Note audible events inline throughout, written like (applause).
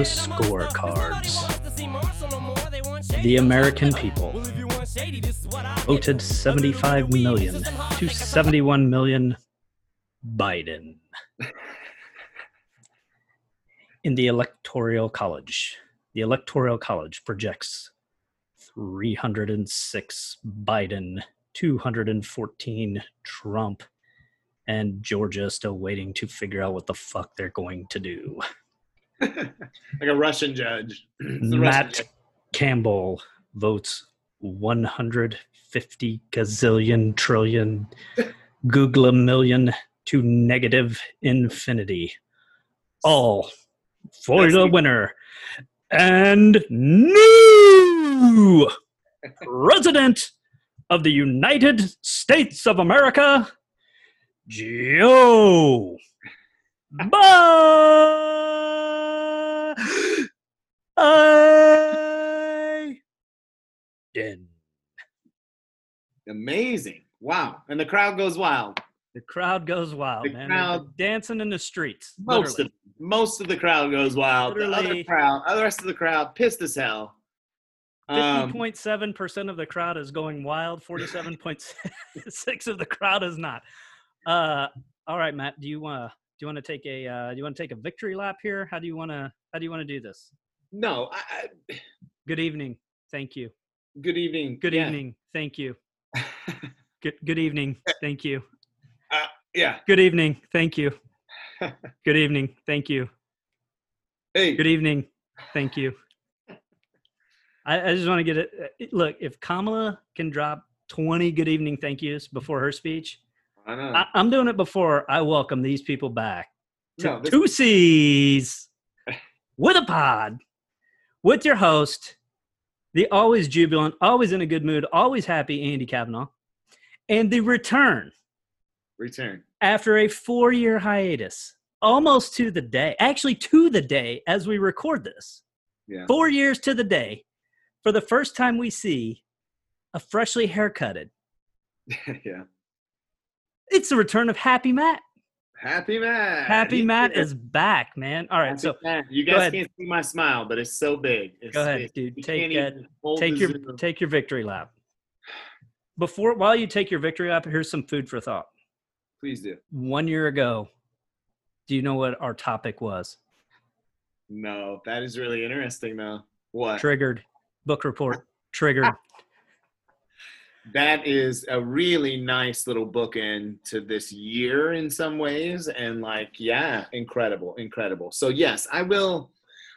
the scorecards. The American people voted 75 million to 71 million Biden. In the Electoral College, the Electoral College projects 306 Biden, 214 Trump, and Georgia still waiting to figure out what the fuck they're going to do. (laughs) like a Russian judge. (clears throat) Russian Matt judge. Campbell votes 150 gazillion trillion (laughs) Google a million to negative infinity. All for That's the the- winner and new (laughs) president of the United States of America, Joe Biden. Amazing. Wow. And the crowd goes wild. The crowd goes wild, The man. Crowd- dancing in the streets. Most literally. of most of the crowd goes wild. The other crowd, the rest of the crowd, pissed as hell. Um, 50.7% of the crowd is going wild. 47.6 (laughs) of the crowd is not. Uh, all right, Matt, do you want to do you want to take a uh, do you want to take a victory lap here? How do you want to how do you want to do this? No. I, I, Good evening. Thank you. good evening. Good Yeah. evening. Thank you. (laughs) Good good evening. Thank you. yeah. Good evening. Thank you. (laughs) Good evening. Thank you. Hey. Good evening. Thank you. I, I just want to get it. uh, Look, if Kamala can drop 20 good evening thank yous before her speech, I know. I, I'm doing it before I welcome these people back to no, this, Two C's (laughs) with a pod with your host, the always jubilant, always in a good mood, always happy Andy Kavanaugh, and the return return. after a four year hiatus, almost to the day, actually to the day as we record this, Yeah. four years to the day, for the first time we see a freshly haircutted. (laughs) yeah. It's the return of Happy Matt. Happy Matt. Happy Matt is back, man. All right, Happy so Matt. you guys can't see my smile, but it's so big. It's, go ahead, dude. Take uh, take your Zoom. take your victory lap. Before while you take your victory lap, here's some food for thought. Please do. One year ago, do you know what our topic was? No, that is really interesting, though. What? Triggered. Book report. Triggered. (laughs) that is a really nice little bookend to this year in some ways and like yeah incredible incredible. So yes i will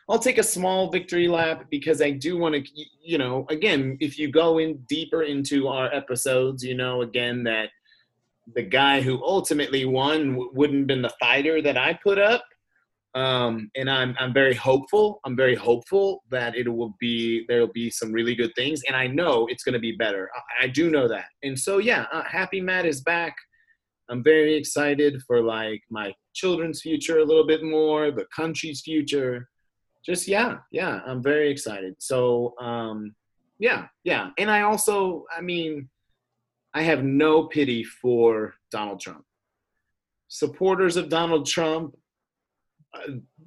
i'll take a small victory lap because i do want to you know again if you go in deeper into our episodes you know again that the guy who ultimately won wouldn't have been the fighter that i put up um, and I'm I'm very hopeful. I'm very hopeful that it will be there will be some really good things, and I know it's going to be better. I, I do know that, and so yeah, uh, Happy Matt is back. I'm very excited for like my children's future a little bit more, the country's future. Just yeah, yeah, I'm very excited. So um, yeah, yeah, and I also, I mean, I have no pity for Donald Trump. Supporters of Donald Trump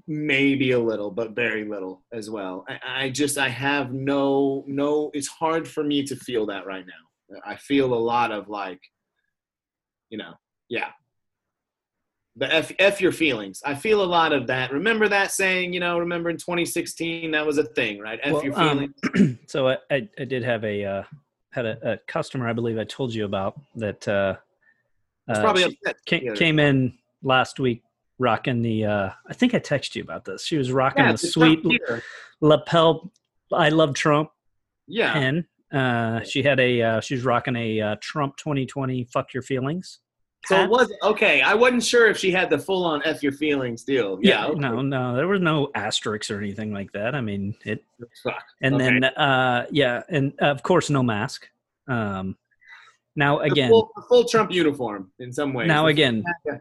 maybe a little but very little as well. I, I just i have no no it's hard for me to feel that right now. I feel a lot of like you know yeah. The f, f your feelings. I feel a lot of that. Remember that saying you know remember in 2016 that was a thing right? F Well, your um, (clears throat) so I, I, I did have a uh, had a, a customer I believe I told you about that uh, uh, probably upset came, came in last week rocking the uh, I think I texted you about this. She was rocking yeah, the sweet lapel I love Trump yeah pen. Uh, she had a uh, she was rocking a uh, Trump 2020 fuck your feelings. so it was okay i wasn't sure if she had the full-on f your feelings deal yeah, okay. no, no, there was no asterisks or anything like that. I mean, it and Okay. then uh, yeah, and of course no mask. Um, now The again, full, the full trump uniform in some way. now again, Yeah.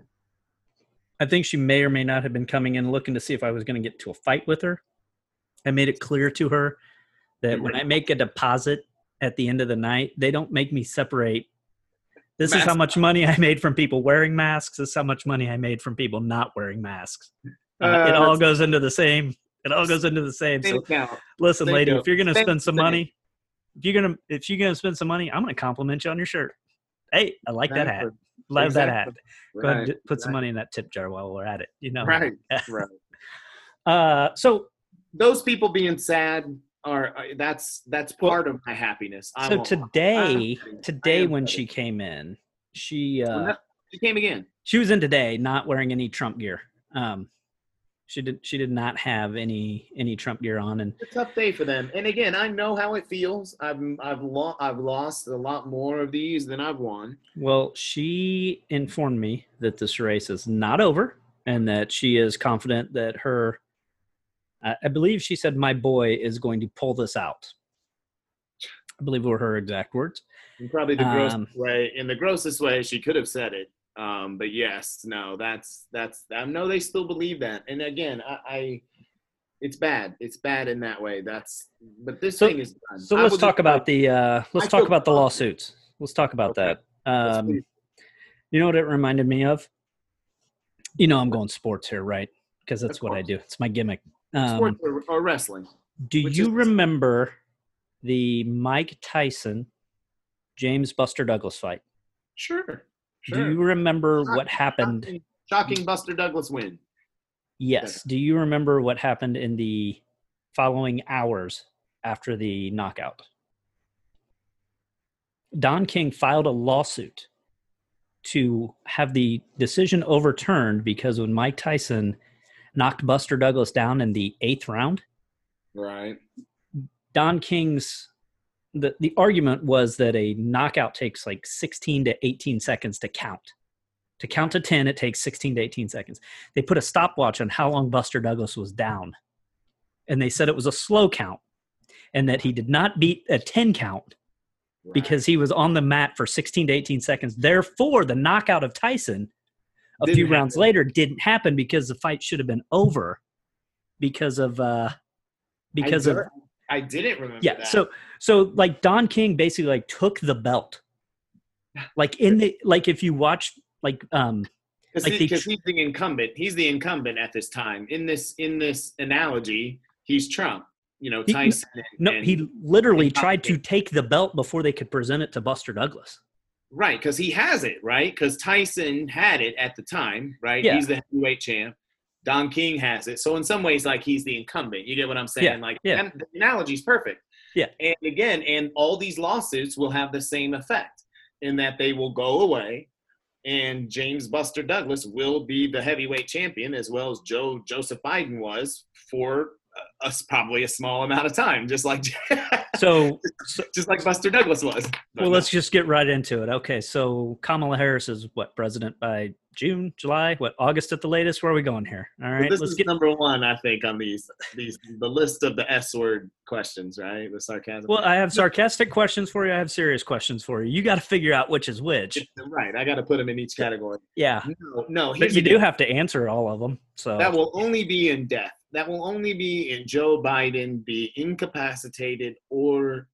I think she may or may not have been coming in looking to see if I was going to get to a fight with her. I made it clear to her that when I make a deposit at the end of the night, they don't make me separate This is how much money (laughs) I made from people wearing masks. This is how much money I made from people not wearing masks. Uh, Uh, it all goes into the same. It all goes into the same. So account. listen, lady, if you're gonna spend some money, if you're gonna if you're gonna spend some money, I'm gonna compliment you on your shirt. Hey, I like that hat. Exactly. Love that hat. Exactly. Go ahead and put some right. money in that tip jar while we're at it. You know. Right, (laughs) right. Uh, so Those people being sad are uh, that's that's part of my happiness. I so today today when she came in, she Well, uh she came again. she was in today not wearing any Trump gear. Um, she did she did not have any any Trump gear on, and It's a tough day for them. And again, I know how it feels. I've I've lo- I've lost a lot more of these than I've won. well, she informed me that this race is not over, and that she is confident that her. I I believe she said, "My boy is going to pull this out." I believe were her exact words. In probably the grossest Um, way. In the grossest way, she could have said it. Um, but yes, no, that's that's. I know they still believe that. And again, I, I it's bad. It's bad in that way. That's. But this So- thing is done. So let's talk about the uh, let's I talk about the lawsuits. Let's talk about Okay. that. Um, you know what it reminded me of? You know I'm going sports here, right? Because that's what I do. It's my gimmick. Um, sports or, or wrestling. do you is- remember the Mike Tyson James Buster Douglas fight? Sure. Sure. Do you remember Shock- what happened? Shocking, shocking Buster Douglas win. Yes. Do you remember what happened in the following hours after the knockout? Don King filed a lawsuit to have the decision overturned because when Mike Tyson knocked Buster Douglas down in the eighth round, Right. Don King's the, the argument was that a knockout takes like 16 to 18 seconds to count. To count to 10, it takes 16 to 18 seconds. They put a stopwatch on how long Buster Douglas was down. And they said it was a slow count and that he did not beat a 10 count right. because he was on the mat for 16 to 18 seconds. Therefore, the knockout of Tyson a Didn't few rounds later didn't happen because the fight should have been over because of uh because I of I didn't remember yeah that. so so like don king basically like took the belt (laughs) like in the like if you watch like um because like they he's the incumbent. He's the incumbent at this time. In this in this analogy, he's Trump. You know, He- Tyson. and- no and- he literally tried to take the belt before they could present it to buster douglas right because he has it right because Tyson had it at the time. Right. Yeah. He's the heavyweight champ. Don King has it. So in some ways, like he's the incumbent. You get what I'm saying? Yeah, Like yeah. the analogy's perfect. Yeah. And again, and all these lawsuits will have the same effect in that they will go away and James Buster Douglas will be the heavyweight champion as well as Joe Joseph Biden was for a, probably a small amount of time, just like (laughs) so, just like Buster Douglas was. Well let's just get right into it okay so kamala harris is what president by june july what august at the latest where are we going here All right, right this let's is get number one, I think, on these these the list of the S word questions, right? The sarcasm. well i have sarcastic questions for you i have serious questions for you you got to figure out which is which right, I got to put them in each category. yeah No, no, but you do have to answer all of them so That will only be in death. That will only be in Joe Biden be incapacitated or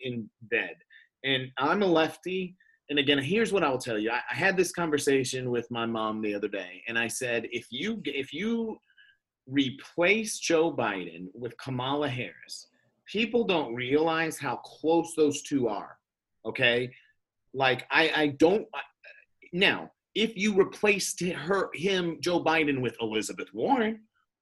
in bed. And I'm a lefty. And again, here's what I will tell you. I, I had this conversation with my mom the other day, and I said, if you if you replace Joe Biden with Kamala Harris, people don't realize how close those two are. Okay, like I I don't now if you replaced her him Joe Biden with Elizabeth Warren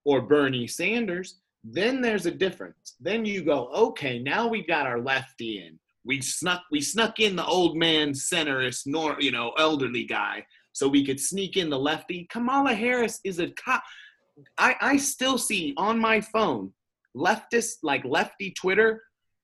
or Bernie Sanders, then there's a difference. Then you go, okay, now we got our lefty in. We snuck we snuck in the old man centerist nor you know elderly guy so we could sneak in the lefty. Kamala Harris is a cop. I I still see on my phone leftist like lefty Twitter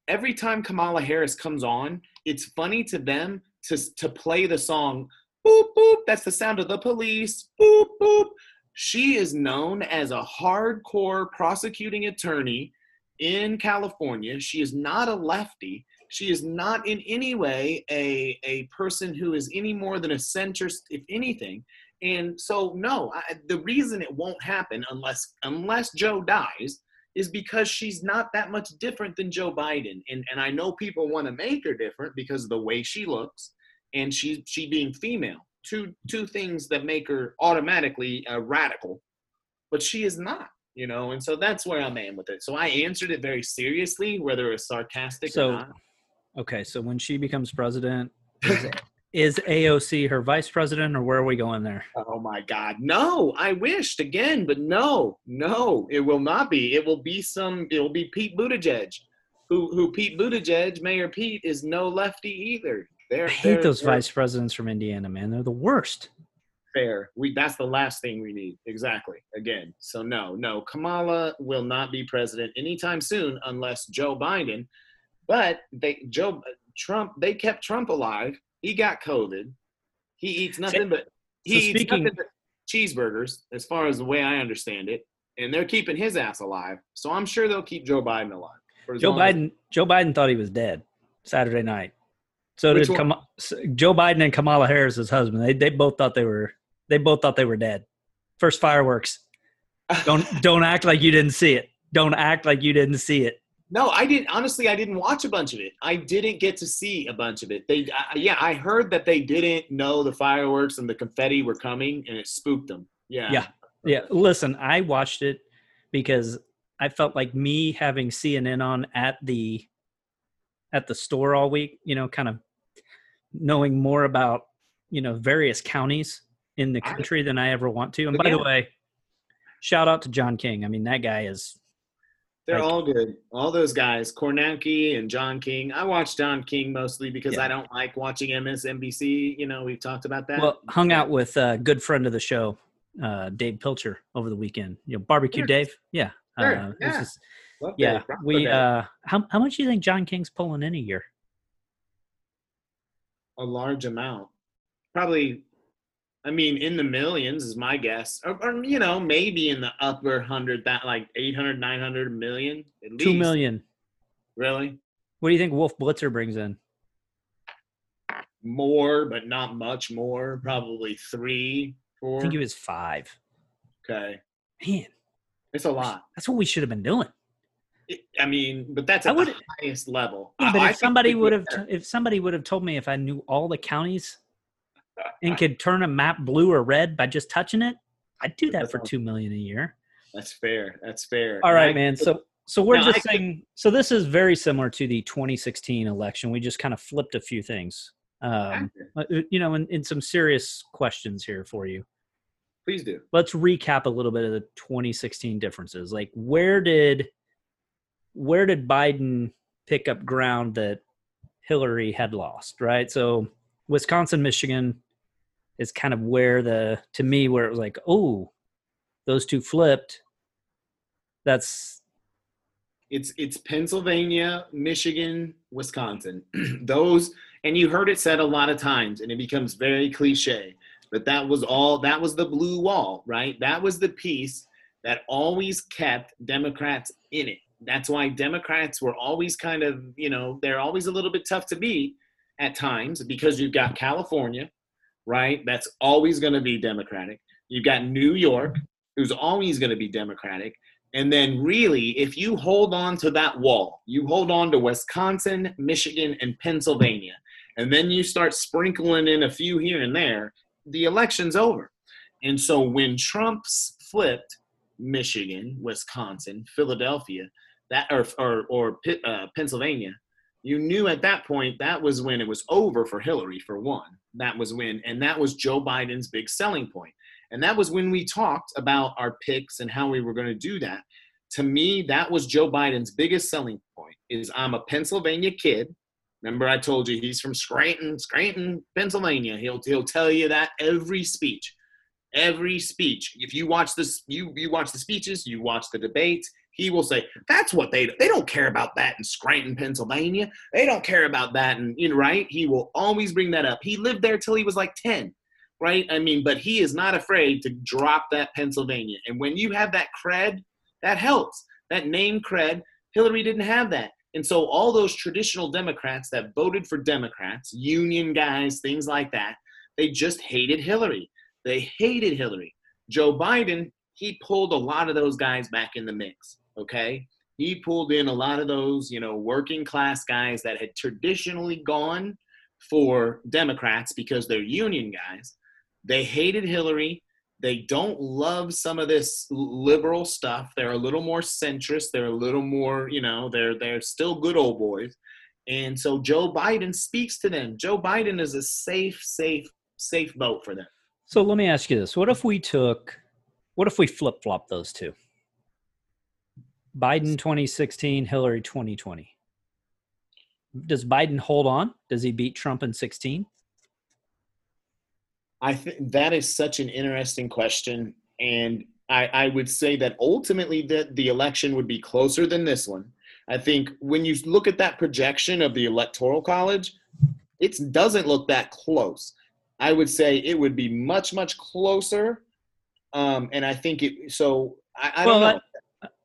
every time Kamala Harris comes on, it's funny to them to to play the song boop boop. That's the sound of the police. Boop boop. She is known as a hardcore prosecuting attorney in California. She is not a lefty. She is not in any way a, a person who is any more than a centrist, if anything. And so, no, I, the reason it won't happen unless unless Joe dies is because she's not that much different than Joe Biden. And and I know people want to make her different because of the way she looks and she she being female. Two two things that make her automatically a radical, but she is not. You know, and so that's where I'm at with it. So I answered it very seriously, whether it was sarcastic So- or not. Okay, so when she becomes president, (laughs) is, is AOC her vice president, or where are we going there? Oh my God, no! I wished again, but no, no, it will not be. It will be some. It will be Pete Buttigieg, who who Pete Buttigieg, Mayor Pete, is no lefty either. They're, I hate those vice presidents from Indiana, man. They're the worst. fair. We that's the last thing we need. Exactly. Again, so no, no, Kamala will not be president anytime soon unless Joe Biden. But they Joe Trump they kept Trump alive. He got COVID. He eats nothing but he so eats speaking- nothing but cheeseburgers, as far as the way I understand it. And they're keeping his ass alive. So I'm sure they'll keep Joe Biden alive. Joe long as- Biden. Joe Biden thought he was dead Saturday night. So Which did? Kam- Joe Biden and Kamala Harris, his husband. They they both thought they were they both thought they were dead. First fireworks. (laughs) Don't don't act like you didn't see it. Don't act like you didn't see it. No, I didn't. Honestly, I didn't watch a bunch of it. I didn't get to see a bunch of it. They, I, yeah, I heard that they didn't know the fireworks and the confetti were coming, and it spooked them. Yeah, Yeah. Yeah, listen, I watched it because I felt like me having CNN on at the at the store all week, you know, kind of knowing more about, you know, various counties in the country than I ever want to. And by the way, shout out to John King. I mean, that guy is they're Like- all good. All those guys, Kornacki and John King. I watch John King mostly because Yeah. I don't like watching MSNBC. You know, we've talked about that. well hung out with a good friend of the show, uh, Dave Pilcher over the weekend. You know, barbecue Sure. Dave. Yeah. Sure, Uh, yeah. just- Love yeah. Dave. Rock with We uh how how much do you think John King's pulling in a year? a large amount, probably. I mean, in the millions is my guess, or, or you know, maybe in the upper hundred, that like 800, 900 million at least. Two million. Really? What do you think Wolf Blitzer brings in? more, but not much more. Probably three, four. I think it was five. okay, Man, it's a lot. that's what we should have been doing. I mean, but that's I at the highest level. But I if think somebody would have, if somebody would have told me if I knew all the counties (laughs) and could turn a map blue or red by just touching it, I'd do that for two million a year. that's fair. That's fair. All right, I- man. So, so we're just saying. So this is very similar to the 2016 election. We just kind of flipped a few things. Um, uh, you know, in, in some serious questions here for you. Please do. let's recap a little bit of the 2016 differences. Like where did where did Biden pick up ground that Hillary had lost, right? So Wisconsin, Michigan is kind of where the to me where it was like, "Oh, those two flipped." That's It's it's Pennsylvania, Michigan, Wisconsin. (clears throat) Those and you heard it said a lot of times and it becomes very cliche. But that was all that was the blue wall, right? That was the piece that always kept Democrats in it. That's why Democrats were always kind of, you know, they're always a little bit tough to beat at times because you've got California, right? That's always going to be Democratic. You've got New York, who's always going to be Democratic. And then, really, if you hold on to that wall, you hold on to Wisconsin, Michigan, and Pennsylvania, and then you start sprinkling in a few here and there, the election's over. And so when Trump's flipped Michigan, Wisconsin, Philadelphia, that or or, or uh, Pennsylvania, you knew at that point that was when it was over for Hillary for one. That was when, and that was Joe Biden's big selling point. And that was when we talked about our picks and how we were going to do that. To me, that was Joe Biden's biggest selling point is I'm a Pennsylvania kid. Remember I told you he's from Scranton, Scranton, Pennsylvania. He'll he'll tell you that every speech. Every speech. If you watch this you you watch the speeches, you watch the debates, he will say, "That's what they they don't care about that in Scranton, Pennsylvania. They don't care about that and you know, right? He will always bring that up. He lived there till he was like 10 right? I mean, but he is not afraid to drop that Pennsylvania. And when you have that cred, that helps. That name cred, Hillary didn't have that. And so all those traditional Democrats that voted for Democrats, union guys, things like that, they just hated Hillary. They hated Hillary. Joe Biden, he pulled a lot of those guys back in the mix, okay? He pulled in a lot of those, you know, working class guys that had traditionally gone for Democrats because they're union guys. They hated Hillary. They don't love some of this liberal stuff. They're a little more centrist. They're a little more, you know, they're they're still good old boys. And so Joe Biden speaks to them. Joe Biden is a safe, safe, safe vote for them. So let me ask you this. What if we took what if we flip flop those two? Biden 2016, Hillary 2020. Does Biden hold on? Does he beat Trump in 16? I think that is such an interesting question. And I, I would say that ultimately that the election would be closer than this one. I think when you look at that projection of the electoral college, it doesn't look that close. I would say it would be much, much closer. Um, and I think it, so I, I well, don't know.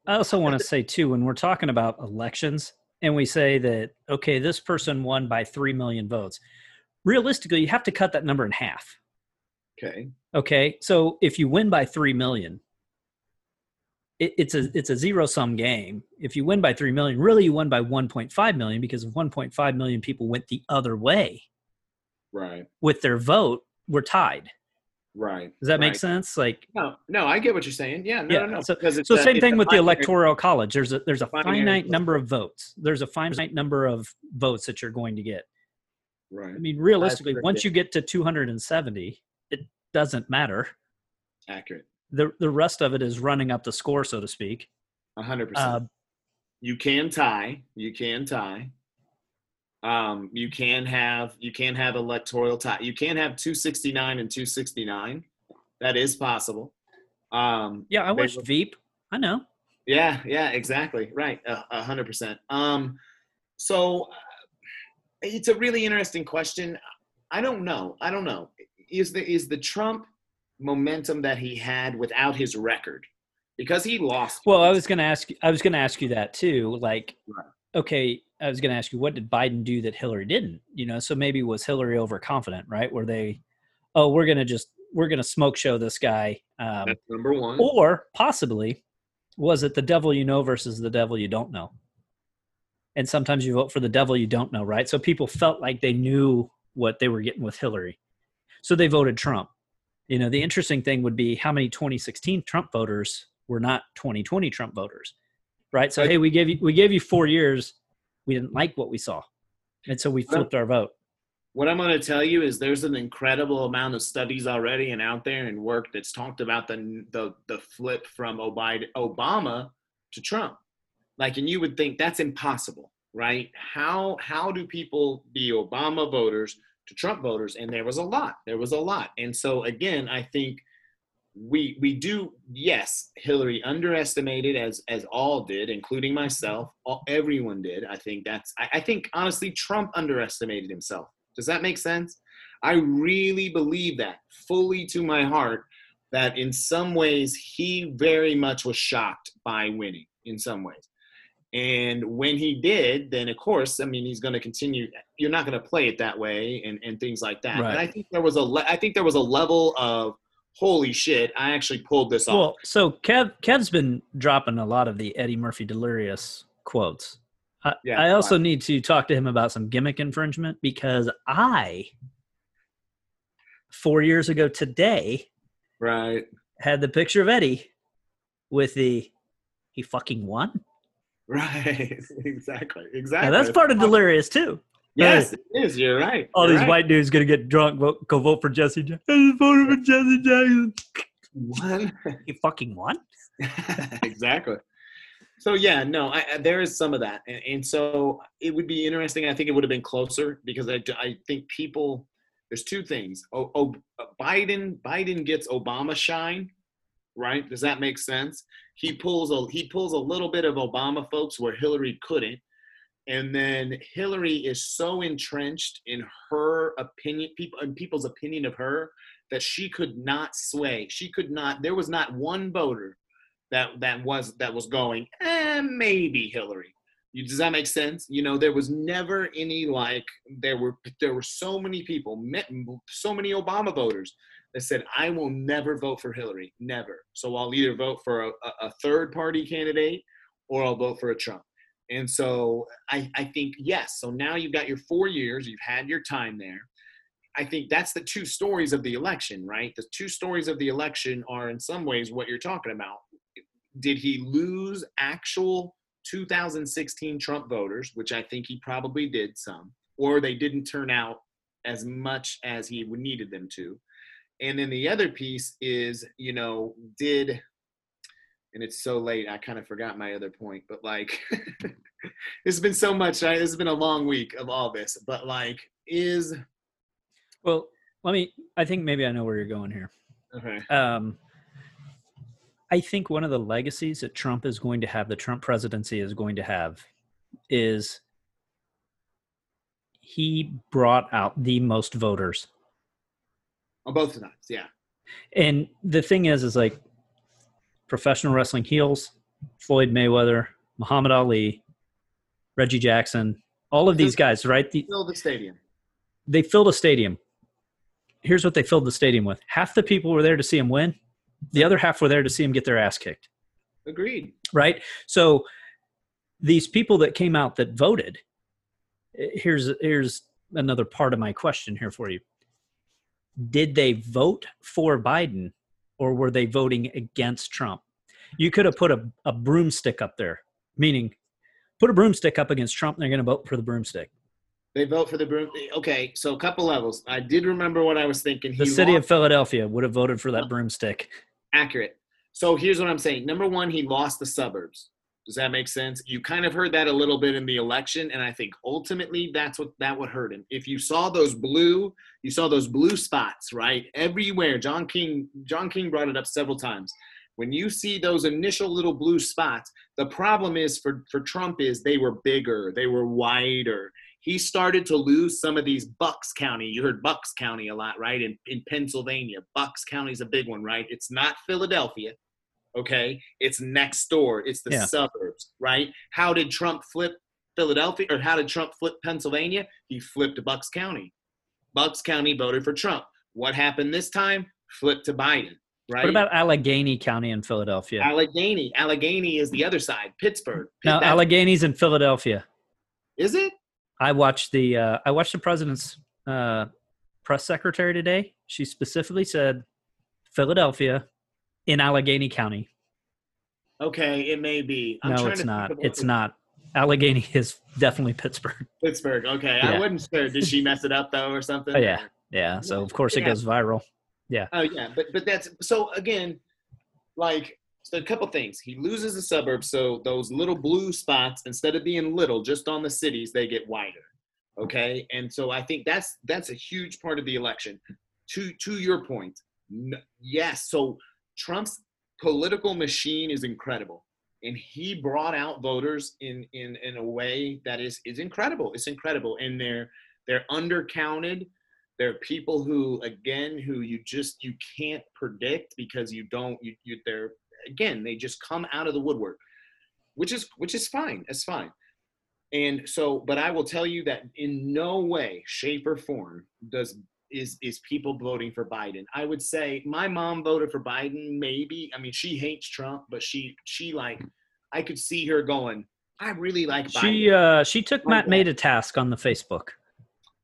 I also want to say too, when we're talking about elections and we say that, okay, this person won by 3 million votes, realistically, you have to cut that number in half. Okay. Okay. So if you win by 3 million, it, it's a it's a zero sum game. If you win by 3 million, really you won by 1.5 million because if 1.5 million people went the other way. Right. With their vote, we're tied. Right. Does that right. make sense? Like no, no, I get what you're saying. Yeah, no, yeah. no, no. So, so same thing with the electoral college. There's a there's a finite number of votes. There's a finite number of votes that you're going to get. Right. I mean, realistically, once you get to 270, it doesn't matter. Accurate. The the rest of it is running up the score, so to speak. A hundred percent. Uh, you can tie. You can tie. Um, you can have you can have electoral tie. You can have 269 and 269. That is possible. Um, yeah, I watched Veep. I know. Yeah, yeah, exactly. Right, a hundred percent. Um, so uh, it's a really interesting question. I don't know. I don't know. Is the is the Trump momentum that he had without his record? Because he lost. Well, I was going to ask. I was going to ask you that too. Like, right. okay, I was going to ask you, what did Biden do that Hillary didn't? You know, so maybe was Hillary overconfident, right? Were they, oh, we're going to just we're going to smoke show this guy. Um, That's number one. Or possibly, was it the devil you know versus the devil you don't know? And sometimes you vote for the devil you don't know, right? So people felt like they knew what they were getting with Hillary, so they voted Trump. You know, the interesting thing would be how many 2016 Trump voters were not 2020 Trump voters, right? So hey, we gave you we gave you four years we didn't like what we saw, and so we flipped our vote. What I'm going to tell you is there's an incredible amount of studies already and out there and work that's talked about the the, the flip from Obama to Trump. Like, and you would think that's impossible, right? How how do people be Obama voters to Trump voters? And there was a lot. There was a lot. And so again, I think we we do yes hillary underestimated as as all did including myself. All, everyone did. I think that's I, I think honestly trump underestimated himself. Does that make sense? I really believe that fully to my heart that in some ways he very much was shocked by winning in some ways. And when he did then of course i mean he's going to continue you're not going to play it that way and and things like that. Right. and i think there was a le- i think there was a level of holy shit, I actually pulled this off. Well, so Kev Kev's been dropping a lot of the Eddie Murphy delirious quotes. I, yeah, I also need to talk to him about some gimmick infringement because I four years ago today right had the picture of Eddie with the he fucking won. (laughs) Right. (laughs) exactly. Exactly. Now that's part of delirious too. Yes, it is. You're right. All You're these right. white dudes gonna get drunk, vote, go vote for Jesse Jackson. I just voted for Jesse Jackson. What? He (laughs) fucking won. (laughs) exactly. So yeah, no, I, I, there is some of that, and, and, so it would be interesting. I think it would have been closer because I, I think people. There's two things. Oh, oh, Biden Biden gets Obama shine, right? Does that make sense? He pulls a he pulls a little bit of Obama folks where Hillary couldn't, and then Hillary is so entrenched in her opinion, people and people's opinion of her, that she could not sway. She could not. There was not one voter that that was that was going. Eh, maybe Hillary. Does that make sense? You know, there was never any like there were there were so many people, so many Obama voters that said, "I will never vote for Hillary, never." So I'll either vote for a, a third party candidate or I'll vote for a Trump And so I, I think, yes, so now you've got your four years, you've had your time there. I think that's the two stories of the election, right? The two stories of the election are in some ways what you're talking about. Did he lose actual 2016 Trump voters, which I think he probably did some, or they didn't turn out as much as he needed them to? And then the other piece is, you know, did and it's so late i kind of forgot my other point but like (laughs) it's been so much right? This has been a long week of all this but like is well let me i think maybe i know where you're going here. Okay. Um i think one of the legacies that trump is going to have the trump presidency is going to have is he brought out the most voters. On both sides yeah. And the thing is is like professional wrestling heels, Floyd Mayweather, Muhammad Ali, Reggie Jackson, all of these guys, right? The, filled the stadium. They filled a stadium. Here's what they filled the stadium with. Half the people were there to see him win. The other half were there to see him get their ass kicked. Agreed. Right? So these people that came out that voted, here's here's another part of my question here for you. Did they vote for Biden or were they voting against Trump? You could have put a, a broomstick up there, meaning put a broomstick up against Trump, and they're going to vote for the broomstick. They vote for the broom. Okay, so a couple levels. I did remember what I was thinking. He the city lost. of Philadelphia would have voted for that broomstick. Accurate. So here's what I'm saying. Number one, he lost the suburbs. Does that make sense? You kind of heard that a little bit in the election, and I think ultimately that's what that would hurt him. If you saw those blue, you saw those blue spots, right? Everywhere. John King, John King brought it up several times. When you see those initial little blue spots, the problem is for, for Trump is they were bigger, they were wider. He started to lose some of these Bucks County. You heard Bucks County a lot, right? In in Pennsylvania. Bucks County is a big one, right? It's not Philadelphia okay? It's next door. It's the yeah. suburbs right? How did trump flip philadelphia or how did trump flip pennsylvania? He flipped bucks county. Bucks county voted for trump. What happened this time? Flipped to biden right? What about allegheny county in philadelphia? Allegheny. Allegheny is the other side pittsburgh. Now allegheny's in philadelphia. Is it? I watched the uh, i watched the president's uh, press secretary today. She specifically said philadelphia in Allegheny County. Okay, it may be. I'm no, it's not. It's not. Allegheny is definitely Pittsburgh. Pittsburgh. Okay, yeah. I wasn't sure. Did she mess it up though, or something? Oh, yeah, yeah. So of course yeah. it goes viral. Yeah. Oh yeah, but but that's so again, like so a couple things. He loses the suburbs, so those little blue spots, instead of being little, just on the cities, they get wider. Okay, and so I think that's that's a huge part of the election. To to your point, yes. So Trump's political machine is incredible. And he brought out voters in, in, in a way that is, is incredible. It's incredible. And they're, they're undercounted. They're people who, again, who you just, you can't predict because you don't, you, you they're, again, they just come out of the woodwork, which is, which is fine. It's fine. And so, but I will tell you that in no way, shape, or form does is is people voting for Biden. I would say my mom voted for Biden. Maybe I mean she hates Trump, but she she like I could see her going. I really like Biden. She uh she took Matt May to task on the Facebook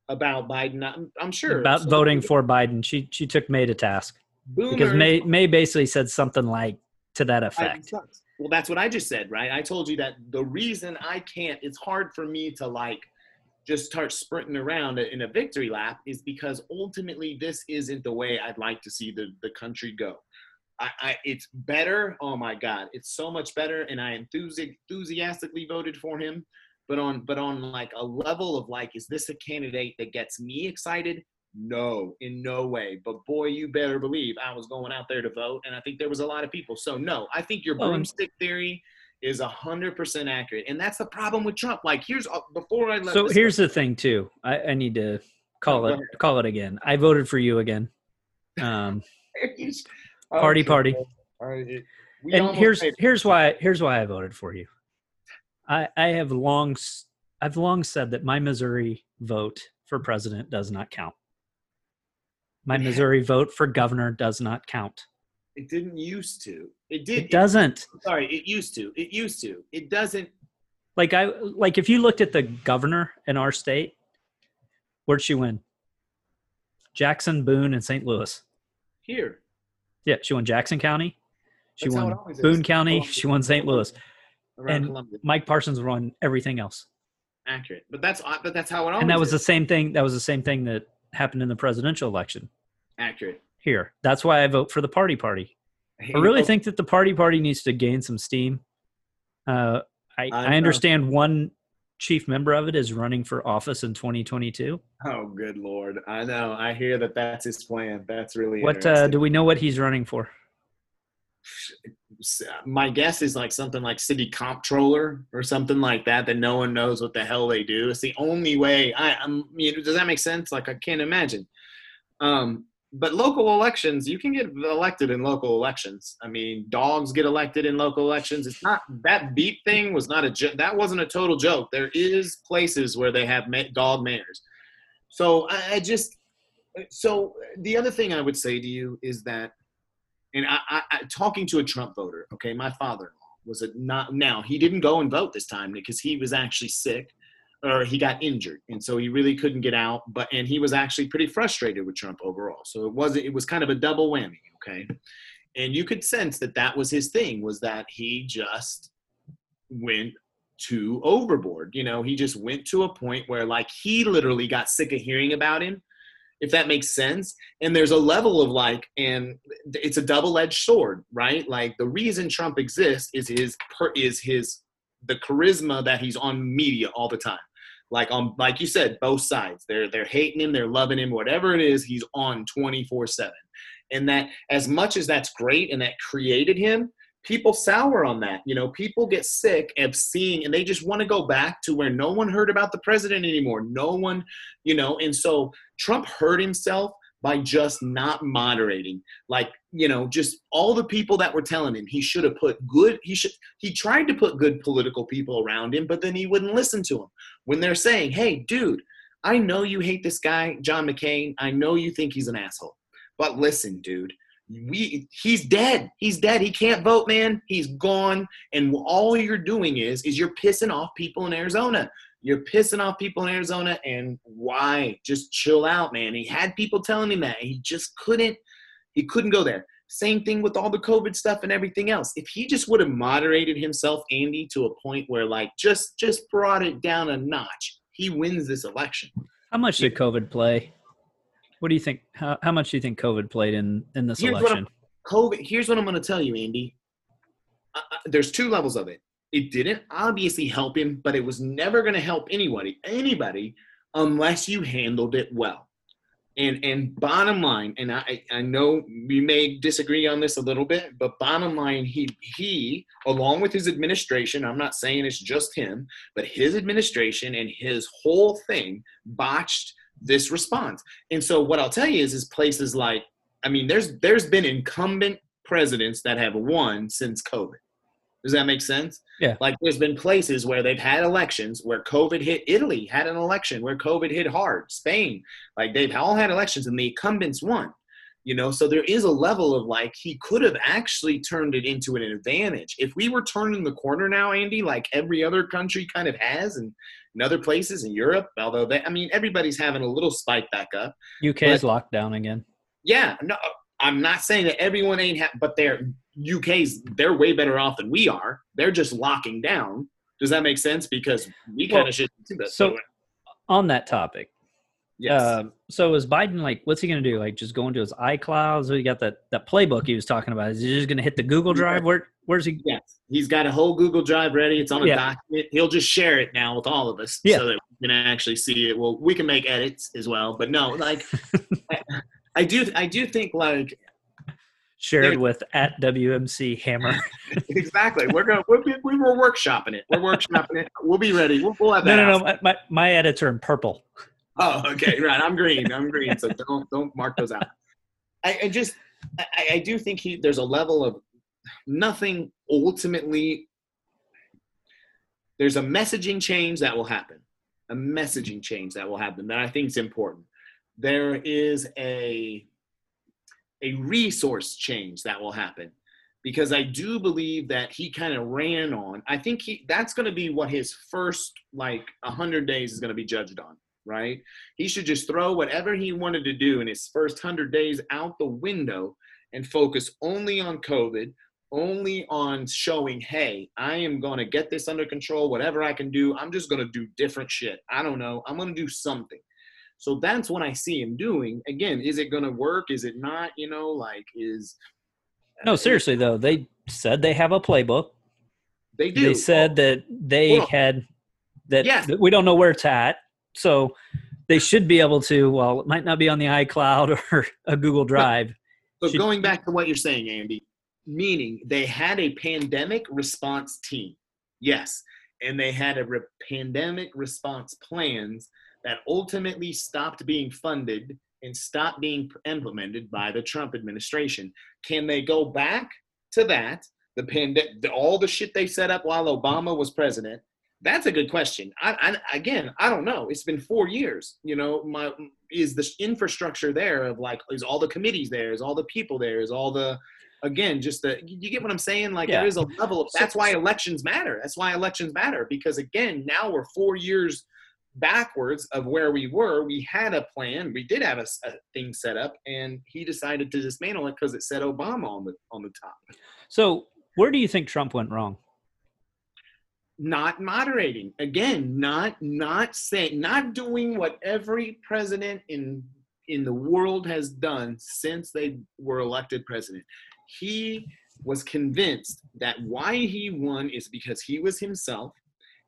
about Biden. I'm, I'm sure about so, voting for Biden. She she took May to task boomers, because May May basically said something like to that effect. Well, that's what I just said, right? I told you that the reason I can't. It's hard for me to like just start sprinting around in a victory lap is because ultimately this isn't the way I'd like to see the, the country go. I, I, it's better. Oh my God, it's so much better, and I enthusi- enthusiastically voted for him. But on but on like a level of like, is this a candidate that gets me excited? No, in no way. But boy, you better believe I was going out there to vote, and I think there was a lot of people. So no, I think your broomstick theory is 100% accurate. And that's the problem with Trump. Like, here's uh, before I left. So here's the thing, too. I, I need to call it call it again. I voted for you again. Um, (laughs) party, party. and here's here's why here's why I voted for you. I I have long I've long said that my Missouri vote for president does not count. My (laughs) Missouri vote for governor does not count. It didn't used to. It did. It doesn't. It, sorry, it used to. It used to. It doesn't. Like I like if you looked at the governor in our state, where'd she win? Jackson, Boone, and St. Louis. Here. Yeah, she won Jackson County. She That's won always is. Boone County. Columbia. She won St. Louis. Around And Columbia. Mike Parsons won everything else. Accurate. But that's but that's how it always And that was the same thing. That was the same thing that happened in the presidential election accurate. Here. That's why I vote for the party party. I really think that the party party needs to gain some steam. Uh, I, I understand one chief member of it is running for office in 2022. Oh, good lord! I know. I hear that that's his plan. That's really What uh, do we know what he's running for? My guess is like something like city comptroller or something like that. That no one knows what the hell they do. It's the only way. I, I'm. You know, does that make sense? Like I can't imagine. Um, but local elections, you can get elected in local elections. I mean, dogs get elected in local elections. It's not that beat thing was not a that wasn't a total joke. There is places where they have dog mayors. So I, I just so the other thing I would say to you is that, and I, I, I talking to a Trump voter. Okay, my father-in-law was a not now he didn't go and vote this time because he was actually sick or he got injured and so he really couldn't get out but and he was actually pretty frustrated with trump overall. So it was it was kind of a double whammy okay? And you could sense that that was his thing was that he just went too overboard you know? He just went to a point where like he literally got sick of hearing about him if that makes sense. And there's a level of like and it's a double-edged sword right? Like the reason trump exists is his per, is his the charisma that he's on media all the time like on like you said both sides. They're they're hating him they're loving him whatever it is he's on 24 7 and that as much as that's great and that created him people sour on that. You know people get sick of seeing and they just want to go back to where no one heard about the president anymore. No one you know and so trump hurt himself by just not moderating. Like you know just all the people that were telling him he should have put good he should he tried to put good political people around him but then he wouldn't listen to them when they're saying hey dude i know you hate this guy john mccain i know you think he's an asshole but listen dude we he's dead he's dead he can't vote man he's gone and all you're doing is is you're pissing off people in arizona you're pissing off people in Arizona, and why? Just chill out, man. He had people telling him that. He just couldn't. He couldn't go there. Same thing with all the COVID stuff and everything else. If he just would have moderated himself, Andy, to a point where like just just brought it down a notch, he wins this election. How much did COVID play? What do you think? How, how much do you think COVID played in in this Here's election? COVID. Here's what I'm going to tell you, Andy. Uh, uh, there's two levels of it. It didn't obviously help him, but it was never going to help anybody, anybody, unless you handled it well. And and bottom line, and I I know we may disagree on this a little bit, but bottom line, he he along with his administration, I'm not saying it's just him, but his administration and his whole thing botched this response. And so what I'll tell you is, is places like, I mean, there's there's been incumbent presidents that have won since COVID. Does that make sense? Yeah. Like there's been places where they've had elections where COVID hit. Italy had an election where COVID hit hard. Spain, like they've all had elections and the incumbents won. You know, so there is a level of like he could have actually turned it into an advantage. If we were turning the corner now, Andy, like every other country kind of has and in other places in Europe, although they I mean everybody's having a little spike back up. UK is locked down again. Yeah, no, I'm not saying that everyone ain't, ha- but they're UK's. They're way better off than we are. They're just locking down. Does that make sense? Because we kind Well, should do that. so- On that topic, yes, um, so is Biden like? What's he going to do? Like, just go into his iCloud? So he got that that playbook he was talking about. Is he just going to hit the Google Drive? Where where's he? yes, he's got a whole Google Drive ready. It's on a Yeah. document. He'll just share it now with all of us, Yeah. so that we can actually see it. Well, we can make edits as well, but no, like (laughs) I, do, I do think like Shared with at WMC Hammer. (laughs) exactly. We're gonna we're, we were workshopping it. We're workshopping it. We'll be ready. We'll, we'll have no, that. no, out. no. My, my are in purple. Oh, okay, right. I'm green. I'm green. So don't don't mark those out. I, I just I, I do think he there's a level of nothing ultimately. There's a messaging change that will happen. A messaging change that will happen that I think is important. There is a a resource change that will happen because I do believe that he kind of ran on. I think he that's going to be what his first like 100 days is going to be judged on, right? He should just throw whatever he wanted to do in his first 100 days out the window and focus only on COVID, only on showing, hey, I am going to get this under control. Whatever I can do, I'm just going to do different shit. I don't know. I'm going to do something. So that's what I see him doing. Again, is it going to work? Is it not? You know, like, is. No, uh, seriously, though. They said they have a playbook. They do. They said that they had that, Yes. that we don't know where it's at. So they should be able to, well, it might not be on the iCloud (laughs) or a Google Drive. So Should- going back to what you're saying, Andy, meaning they had a pandemic response team, yes, and they had a re- pandemic response plans that ultimately stopped being funded and stopped being implemented by the Trump administration. Can they go back to that? The pandemic, all the shit they set up while Obama was president. That's a good question. I, I again, I don't know. It's been four years. You know, my is the infrastructure there of like is all the committees there? Is all the people there? Is all the again just the you get what I'm saying? Like Yeah. there is a level of that's why elections matter. That's why elections matter because again now we're four years backwards of where we were. We had a plan. We did have a thing set up, and he decided to dismantle it because it said Obama on the on the top. So where do you think Trump went wrong? not moderating again not not saying not doing what every president in in the world has done since they were elected president he was convinced that why he won is because he was himself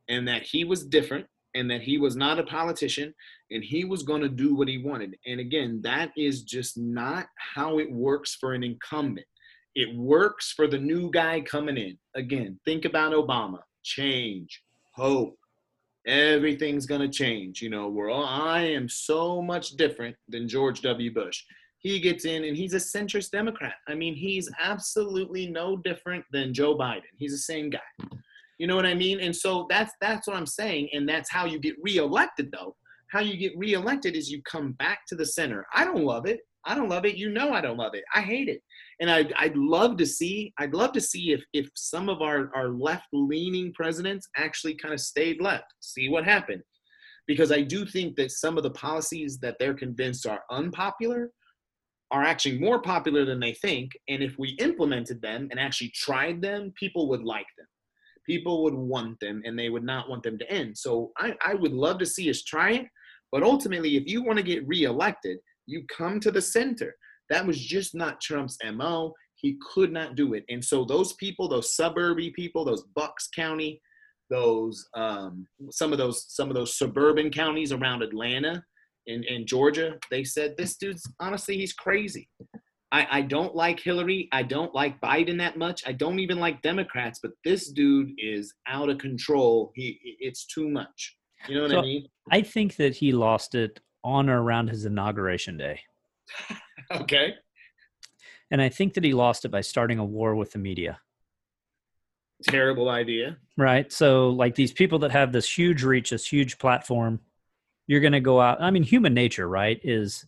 and that he was different and that he was not a politician and he was going to do what he wanted and again that is just not how it works for an incumbent it works for the new guy coming in again think about obama change, hope. Everything's gonna change. You know, we're all, I am so much different than George W. Bush. He gets in and he's a centrist Democrat. I mean, he's absolutely no different than Joe Biden. He's the same guy. You know what I mean? And so that's that's what I'm saying. And that's how you get reelected, though. How you get reelected is you come back to the center. I don't love it. I don't love it. You know I don't love it. I hate it and I'd, I'd love to see i'd love to see if if some of our our left leaning presidents actually kind of stayed left see what happened because i do think that some of the policies that they're convinced are unpopular are actually more popular than they think and if we implemented them and actually tried them people would like them people would want them and they would not want them to end so i, I would love to see us try it but ultimately if you want to get reelected you come to the center that was just not Trump's MO. He could not do it. And so those people, those suburby people, those Bucks County, those um, some of those some of those suburban counties around Atlanta and, and Georgia, they said this dude's honestly he's crazy. I, I don't like Hillary. I don't like Biden that much. I don't even like Democrats, but this dude is out of control. He it's too much. You know what So- I mean? I think that he lost it on or around his inauguration day. (laughs) Okay. And I think that he lost it by starting a war with the media. Terrible idea. Right. So, like these people that have this huge reach, this huge platform, you're going to go out. I mean, human nature, right? Is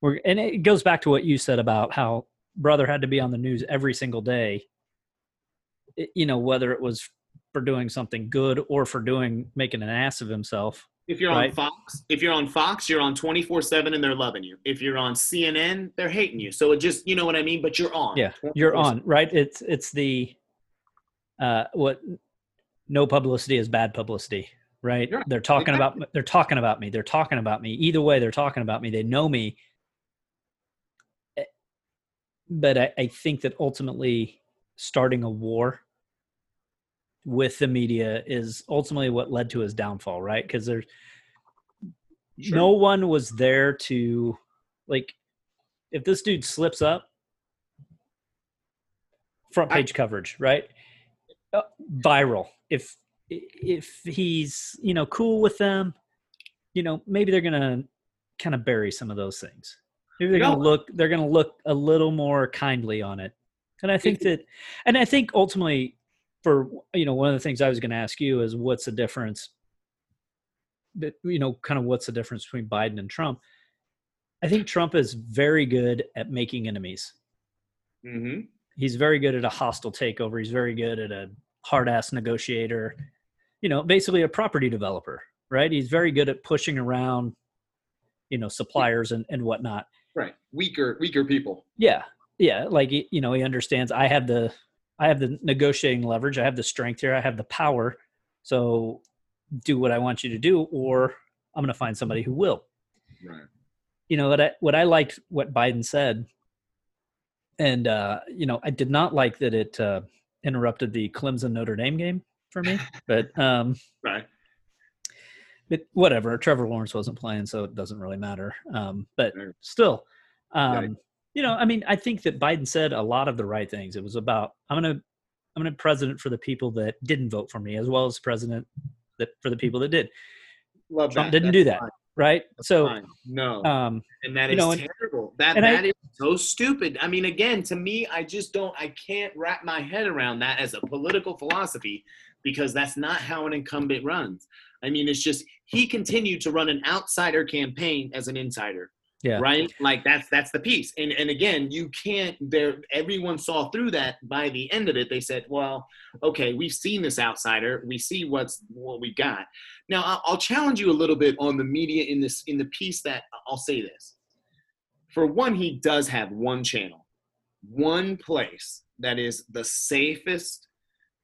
we're, and it goes back to what you said about how brother had to be on the news every single day. It- you know, whether it was for doing something good or for doing making an ass of himself. If you're on Fox, if you're on Fox, you're on 24/7 and they're loving you. If you're on CNN, they're hating you. So it just, you know what I mean, but you're on. Yeah, You're 24/7. on, right? It's it's the uh what no publicity is bad publicity, right? They're talking about they're talking about me. They're talking about me. Either way, they're talking about me. They know me. But I, I think that ultimately starting a war with the media is ultimately what led to his downfall, right? Because there's Sure. no one was there to like if this dude slips up front I- page coverage right uh, viral if if he's you know cool with them you know maybe they're gonna kind of bury some of those things maybe they're gonna look they're gonna look a little more kindly on it and i think that and i think ultimately for you know one of the things i was going to ask you is what's the difference that you know kind of what's the difference between biden and trump i think trump is very good at making enemies hmm he's very good at a hostile takeover. He's very good at a hard ass negotiator. You know, basically a property developer, right? He's very good at pushing around, you know, suppliers and, and whatnot. Right. Weaker, weaker people. Yeah. Yeah. Like, you know, he understands I have the, I have the negotiating leverage. I have the strength here. I have the power. So do what I want you to do, or I'm going to find somebody who will. Right. You know, what I, what I liked what Biden said, and, uh, you know, I did not like that it uh, interrupted the Clemson Notre Dame game for me, (laughs) but, um, Right. But whatever. Trevor Lawrence wasn't playing, so it doesn't really matter. Um, but still, um, you know, I mean, I think that Biden said a lot of the right things. It was about I'm gonna I'm gonna president for the people that didn't vote for me, as well as president that for the people that did. Love Trump that. didn't That's do that, fine. right? That's So, fine. no. um, and that is know, and- terrible. That and I- that is so stupid. I mean, again, to me, I just don't. I can't wrap my head around that as a political philosophy because that's not how an incumbent runs. I mean, it's just he continued to run an outsider campaign as an insider. Yeah. Right. Like that's that's the piece. And and again, you can't. There, everyone saw through that. By the end of it, they said, "Well, okay, we've seen this outsider. We see what's what we got." Now, I'll, I'll challenge you a little bit on the media in this in the piece that I'll say this. For one, he does have one channel, one place that is the safest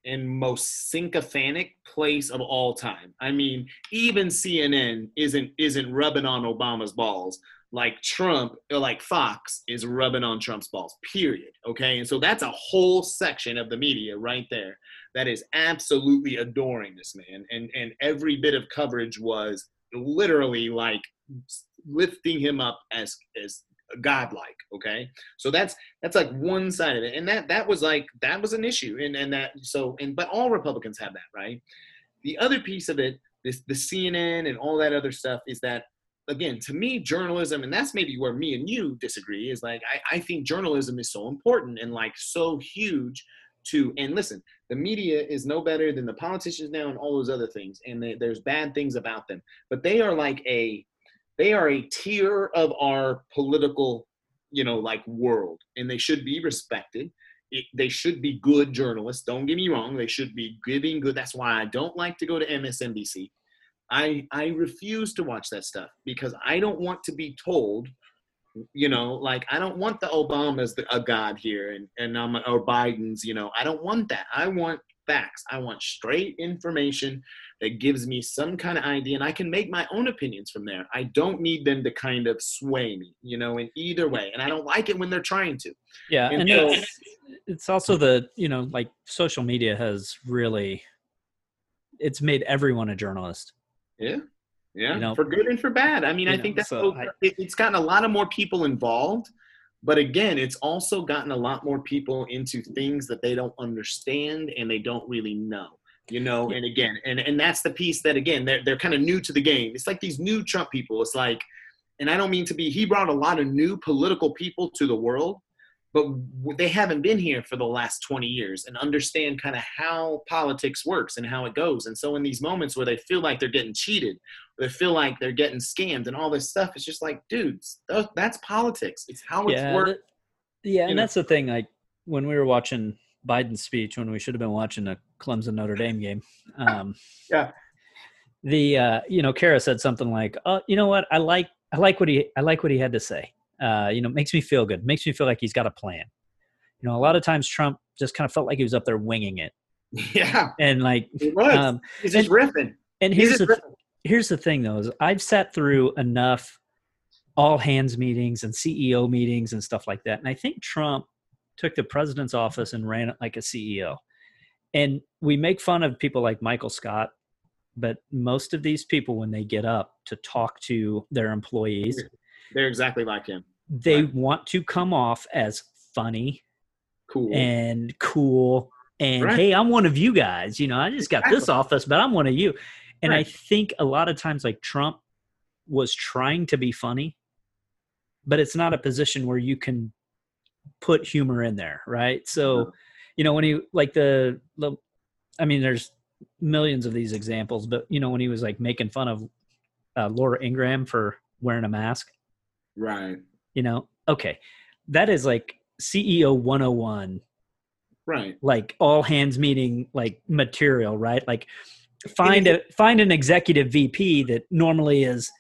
and most sycophantic place of all time. I mean, even CNN isn't isn't rubbing on Obama's balls like Trump or like Fox is rubbing on Trump's balls. Period. Okay, and so that's a whole section of the media right there that is absolutely adoring this man, and and every bit of coverage was literally like lifting him up as as godlike okay? So that's that's like one side of it. And that that was like that was an issue and and that so and but all republicans have that right? The other piece of it this the cnn and all that other stuff is that again to me journalism and that's maybe where me and you disagree is like i, I think journalism is so important and like so huge to and listen the media is no better than the politicians now and all those other things and they, there's bad things about them. But they are like a they are a tier of our political you know like world and they should be respected. It, they should be good journalists. Don't get me wrong they should be giving good. That's why i don't like to go to msnbc i i refuse to watch that stuff because i don't want to be told you know like i don't want the obamas the, a god here and and um, or biden's you know. I don't want that. I want facts. I want straight information that gives me some kind of idea and I can make my own opinions from there. I don't need them to kind of sway me, you know, in either way. And I don't like it when they're trying to. yeah, And and so- it's, it's also the you know like social media has really it's made everyone a journalist. Yeah. Yeah. You know, for good and for bad. I mean, I know, think that's so I- it, it's gotten a lot of more people involved. But again, it's also gotten a lot more people into things that they don't understand and they don't really know. You know, and again, and, and that's the piece that again, they're they're kind of new to the game. It's like these new Trump people. It's like, and I don't mean to be, he brought a lot of new political people to the world, but they haven't been here for the last 20 years and understand kind of how politics works and how it goes. And so in these moments where they feel like they're getting cheated, they feel like they're getting scammed and all this stuff, it's just like, dudes, that's politics. It's how it's yeah, worked. yeah, and know. that's the thing. Like when we were watching Biden's speech, when we should have been watching a Clemson Notre Dame game. Um, Yeah. The uh, you know, Kara said something like, "Oh, you know what? I like I like what he I like what he had to say. Uh, you know, makes me feel good. Makes me feel like he's got a plan. You know, a lot of times Trump just kind of felt like he was up there winging it, (laughs) Yeah, and like, was. um, He's just riffing. and here's the riffing. here's the thing though is I've sat through enough all hands meetings and CEO meetings and stuff like that. And I think Trump took the president's office and ran it like a CEO. And we make fun of people like Michael Scott, but most of these people, when they get up to talk to their employees, They're exactly like him. they Right. want to come off as funny Cool. and cool and Right. hey i'm one of you guys you know i just got this office but i'm one of you and i think a lot of times like trump was trying to be funny but it's not a position where you can put humor in there right so No. You know when he like the, the i mean there's millions of these examples but you know when he was like making fun of uh, laura ingraham for wearing a mask. Right. you know? Okay. That is like ceo 101 right. Like all hands meeting like material right? Like find a find an executive vp that normally is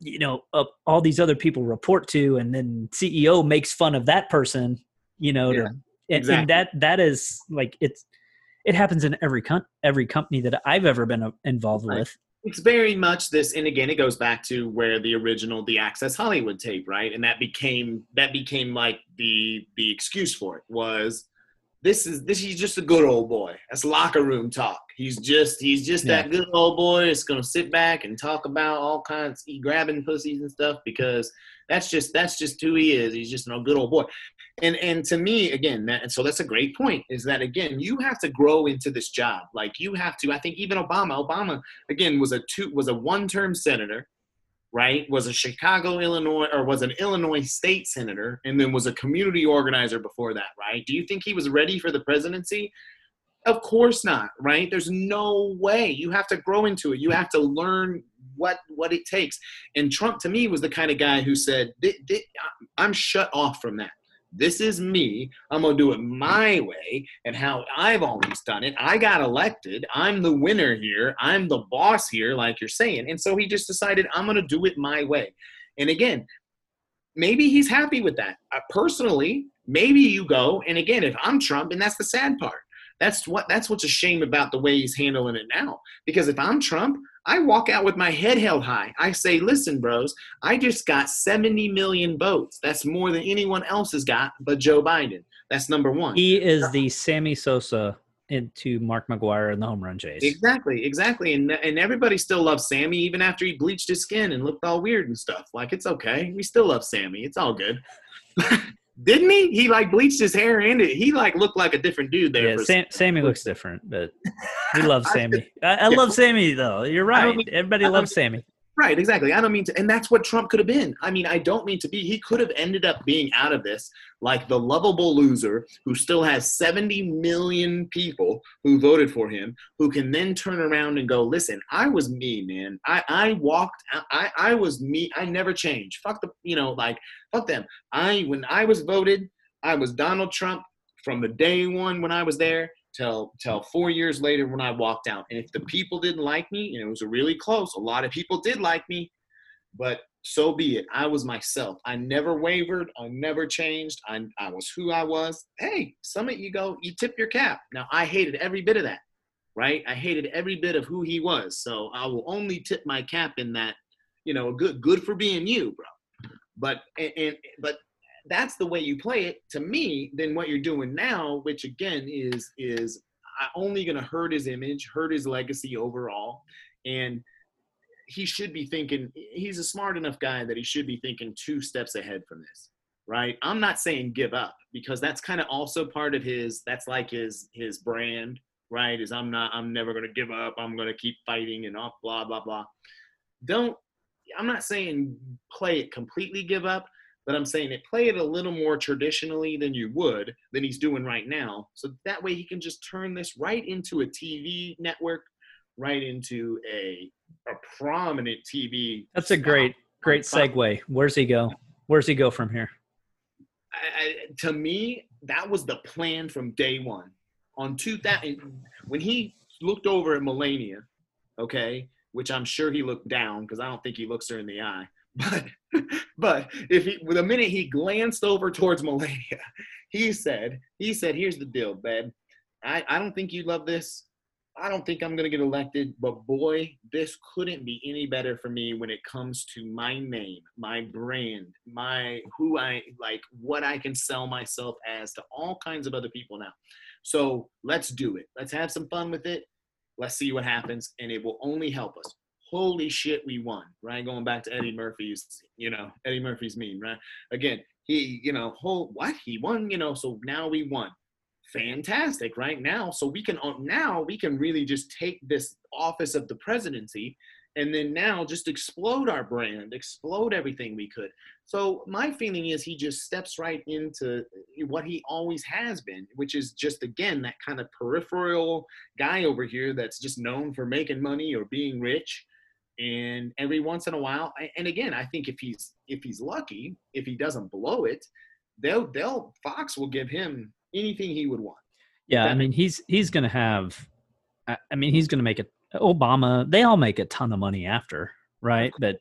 you know uh, all these other people report to and then ceo makes fun of that person you know Yeah, to, and, and that that is like it's it happens in every com- every company that i've ever been uh, involved Right. with. It's very much this and again it goes back to where the original the access hollywood tape right? And that became that became like the the excuse for it was this is this he's just a good old boy. That's locker room talk. He's just he's just that good old boy that's gonna sit back and talk about all kinds he grabbing pussies and stuff because that's just that's just who he is. He's just a good old boy and and to me again that, and so that's a great point is that again you have to grow into this job. Like you have to i think even obama obama again was a two was a one term senator right? Was a chicago illinois or was an illinois state senator and then was a community organizer before that right? Do you think he was ready for the presidency? Of course not right? There's no way. You have to grow into it. You have to learn what what it takes. And trump to me was the kind of guy who said "Thi- thi- i'm shut off from that this is me. I'm going to do it my way and how I've always done it. I got elected. I'm the winner here. I'm the boss here, like you're saying. And so he just decided, I'm going to do it my way. And again, maybe he's happy with that. Uh, personally, maybe you go. And again, if I'm Trump, and that's the sad part. That's what that's what's a shame about the way he's handling it now. Because if I'm Trump, I walk out with my head held high. I say, listen, bros, I just got 70 million votes. That's more than anyone else has got but Joe Biden. That's number one. he is the sammy sosa into mark mcgwire in the home run chase Exactly, exactly. And and everybody still loves Sammy even after he bleached his skin and looked all weird and stuff. Like it's okay. We still love Sammy. It's all good. (laughs) Didn't he? He like bleached his hair and it, he like looked like a different dude there. yeah Sam, sammy looks different but we love (laughs) sammy. i, I love sammy though. You're right. everybody loves sammy Right, exactly. I don't mean to, and that's what Trump could have been. I mean, I don't mean to be. He could have ended up being out of this like the lovable loser who still has 70 million people who voted for him, who can then turn around and go, listen, I was me, man. I, I walked, I, I was me. I never changed. Fuck the, you know, like, fuck them. I, when I was voted, I was Donald Trump from the day one when I was there till till four years later when I walked out. And if the people didn't like me, and it was really close, a lot of people did like me, but so be it. I was myself. I never wavered. I never changed. I, I was who I was. Hey, Summit, you go, you tip your cap. Now I hated every bit of that, right? I hated every bit of who he was. So I will only tip my cap in that, you know, good good for being you, bro. But and, and but that's the way you play it to me then what you're doing now which again is is only going to hurt his image hurt his legacy overall. And he should be thinking he's a smart enough guy that he should be thinking two steps ahead from this right? I'm not saying give up because that's kind of also part of his that's like his his brand right? Is i'm not i'm never going to give up i'm going to keep fighting and off blah blah blah. Don't i'm not saying play it completely give up but I'm saying it play it a little more traditionally than you would than he's doing right now. So that way he can just turn this right into a TV network, right into a a prominent TV. That's a great, great segue. Where's he go? Where's he go from here? I, I, to me, that was the plan from day one. On 2000, when he looked over at Melania, okay, which I'm sure he looked down because I don't think he looks her in the eye. But (laughs) but if he the minute he glanced over towards Melania, (laughs) he said, he said, here's the deal, babe. I, I don't think you love this. I don't think I'm gonna get elected, but boy, this couldn't be any better for me when it comes to my name, my brand, my who I like, what I can sell myself as to all kinds of other people now. So let's do it. Let's have some fun with it. Let's see what happens, and it will only help us. Holy shit, we won, right? Going back to Eddie Murphy's, you know, Eddie Murphy's meme, right? Again, he, you know, whole what? He won, you know, so now we won. Fantastic right? Now so we can uh, now we can really just take this office of the presidency and then now just explode our brand explode everything we could. So my feeling is he just steps right into what he always has been which is just again that kind of peripheral guy over here that's just known for making money or being rich and every once in a while and again i think if he's if he's lucky if he doesn't blow it they'll they'll fox will give him anything he would want Yeah, I mean he's he's gonna have. I mean he's gonna make it. Obama. They all make a ton of money after, right? But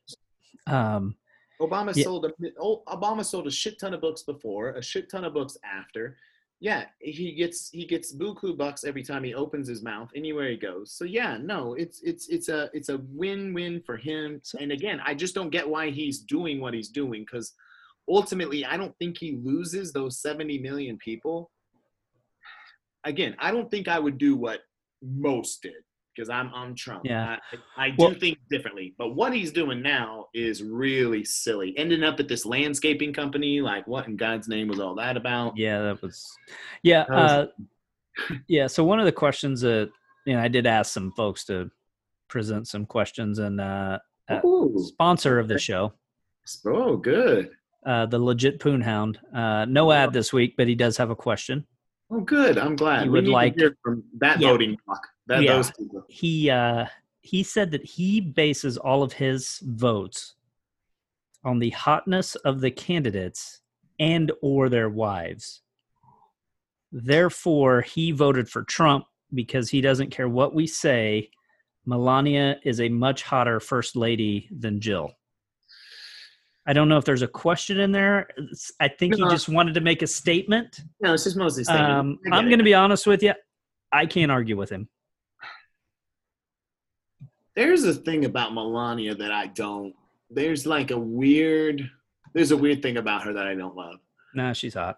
um, Obama Yeah. sold a oh, Obama sold a shit ton of books before, a shit ton of books after. Yeah, he gets he gets buku bucks every time he opens his mouth anywhere he goes. So yeah, no, it's it's it's a it's a win-win for him. And again, I just don't get why he's doing what he's doing cuz ultimately I don't think he loses those 70 million people. Again, I don't think I would do what most did because I'm I'm Trump. Yeah. I, I do Well- think differently. But what he's doing now is really silly. Ending up at this landscaping company, like what in God's name was all that about? yeah, that was. Yeah, That was- uh, yeah. So one of the questions that you know I did ask some folks to present some questions, and uh, uh, sponsor of the show, oh, good. uh, the legit Poonhound. Uh, no ad this week, but he does have a question. Oh, good. I'm glad. You we would like- hear from that Yeah. voting block. That Yeah. those. He uh, he said that he bases all of his votes on the hotness of the candidates and or their wives. Therefore, he voted for Trump because he doesn't care what we say. Melania is a much hotter first lady than Jill. I don't know if there's a question in there. I think he just wanted to make a statement. No, it's just mostly. statement. Um, I get I'm going to be honest with you. I can't argue with him. There's a thing about Melania that I don't. There's like a weird. There's a weird thing about her that I don't love. Nah, she's hot.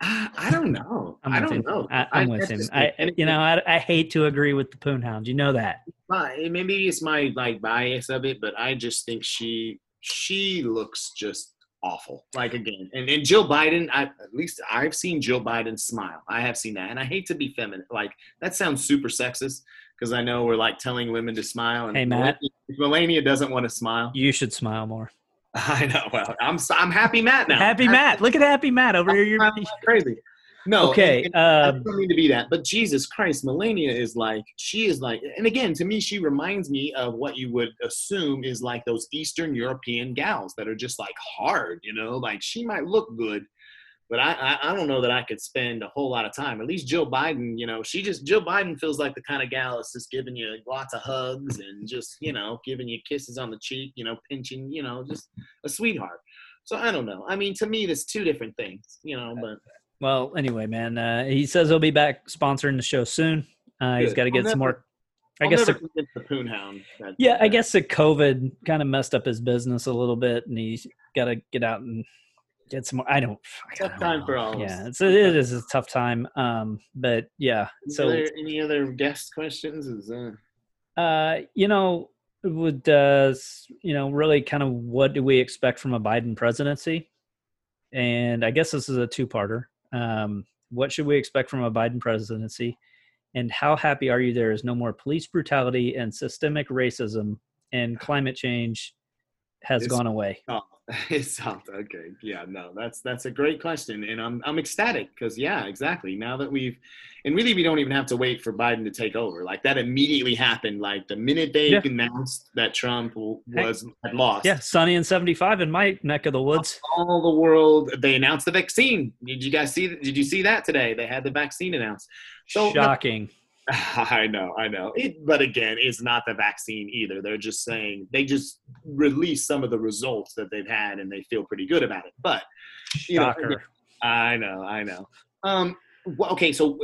I, I don't know. (laughs) I don't him. know. I, I'm with him. I, you know, I, I hate to agree with the Poonhound. You know that. my- maybe it's my like bias of it, but I just think she she looks just awful. Like again, and, and Jill Biden, I at least I've seen Jill Biden smile. I have seen that, and I hate to be feminine. Like that sounds super sexist because I know we're like telling women to smile. And Hey, Matt. Melania, doesn't want to smile, You should smile more. (laughs) I know. Well, I'm I'm happy Matt now. Happy Matt. Look at Happy Matt over here. You're, crazy. No, okay. and- and I Uh, don't mean to be that, but Jesus Christ, Melania is like she is like, and again, to me, she reminds me of what you would assume is like those Eastern European gals that are just like hard, you know. Like she might look good, but I, I don't know that I could spend a whole lot of time. At least Jill Biden, you know, she just Jill Biden feels like the kind of gal that's just giving you lots of hugs and just you know giving you kisses on the cheek, you know, pinching, you know, just a sweetheart. So I don't know. I mean, to me, there's two different things, you know. But well, anyway, man, uh, he says he'll be back sponsoring the show soon. Uh, he's got to get I'll some more. I I'll guess never the, Poonhound. That, yeah, I guess the COVID kind of messed up his business a little bit, and he's got to get out and get some more. I don't. I Tough don't time know. for all Yeah, it's it is a tough time. Um, but yeah, Any so other, any other guest questions? Is uh, Uh, you know, would uh, you know, really kind of what do we expect from a Biden presidency? And I guess this is a two-parter. Um, what should we expect from a Biden presidency? And how happy are you there is no more police brutality and systemic racism and climate change has It's- gone away? (laughs) oh, it's not okay. Yeah, no, that's that's a great question, and I'm I'm ecstatic because yeah, exactly. Now that we've, and really we don't even have to wait for Biden to take over. Like that immediately happened. Like the minute they Yeah. announced that Trump w- Hey. was had lost. Yeah, sunny and 75 in my neck of the woods. all the world they announced the vaccine did you guys see did you see that today they had the vaccine announced so no- Shocking. (laughs) I know, I know. It, but again, it's not the vaccine either. They're just saying they just released some of the results that they've had, and they feel pretty good about it. But you know, Shocker. I know, I know. Um, well, okay, so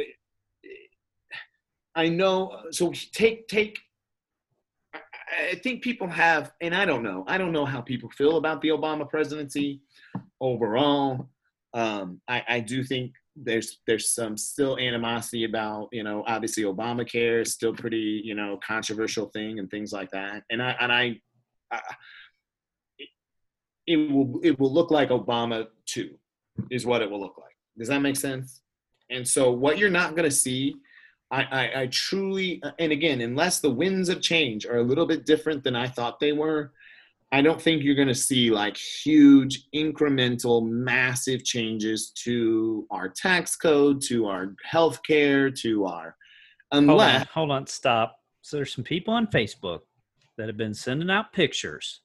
I know. So take take. I- I think people have, and I don't know. I don't know how people feel about the Obama presidency overall. Um, I, I do think there's there's some still animosity about you know obviously Obamacare is still pretty you know controversial thing and things like that. And I and I, I it, will it will look like Obama too, is what it will look like. Does that make sense? And so what you're not going to see, I, I I truly and again unless the winds of change are a little bit different than I thought they were. I don't think you're going to see like huge, incremental, massive changes to our tax code, to our healthcare, to our Hold on, hold on, stop. So there's some people on Facebook that have been sending out pictures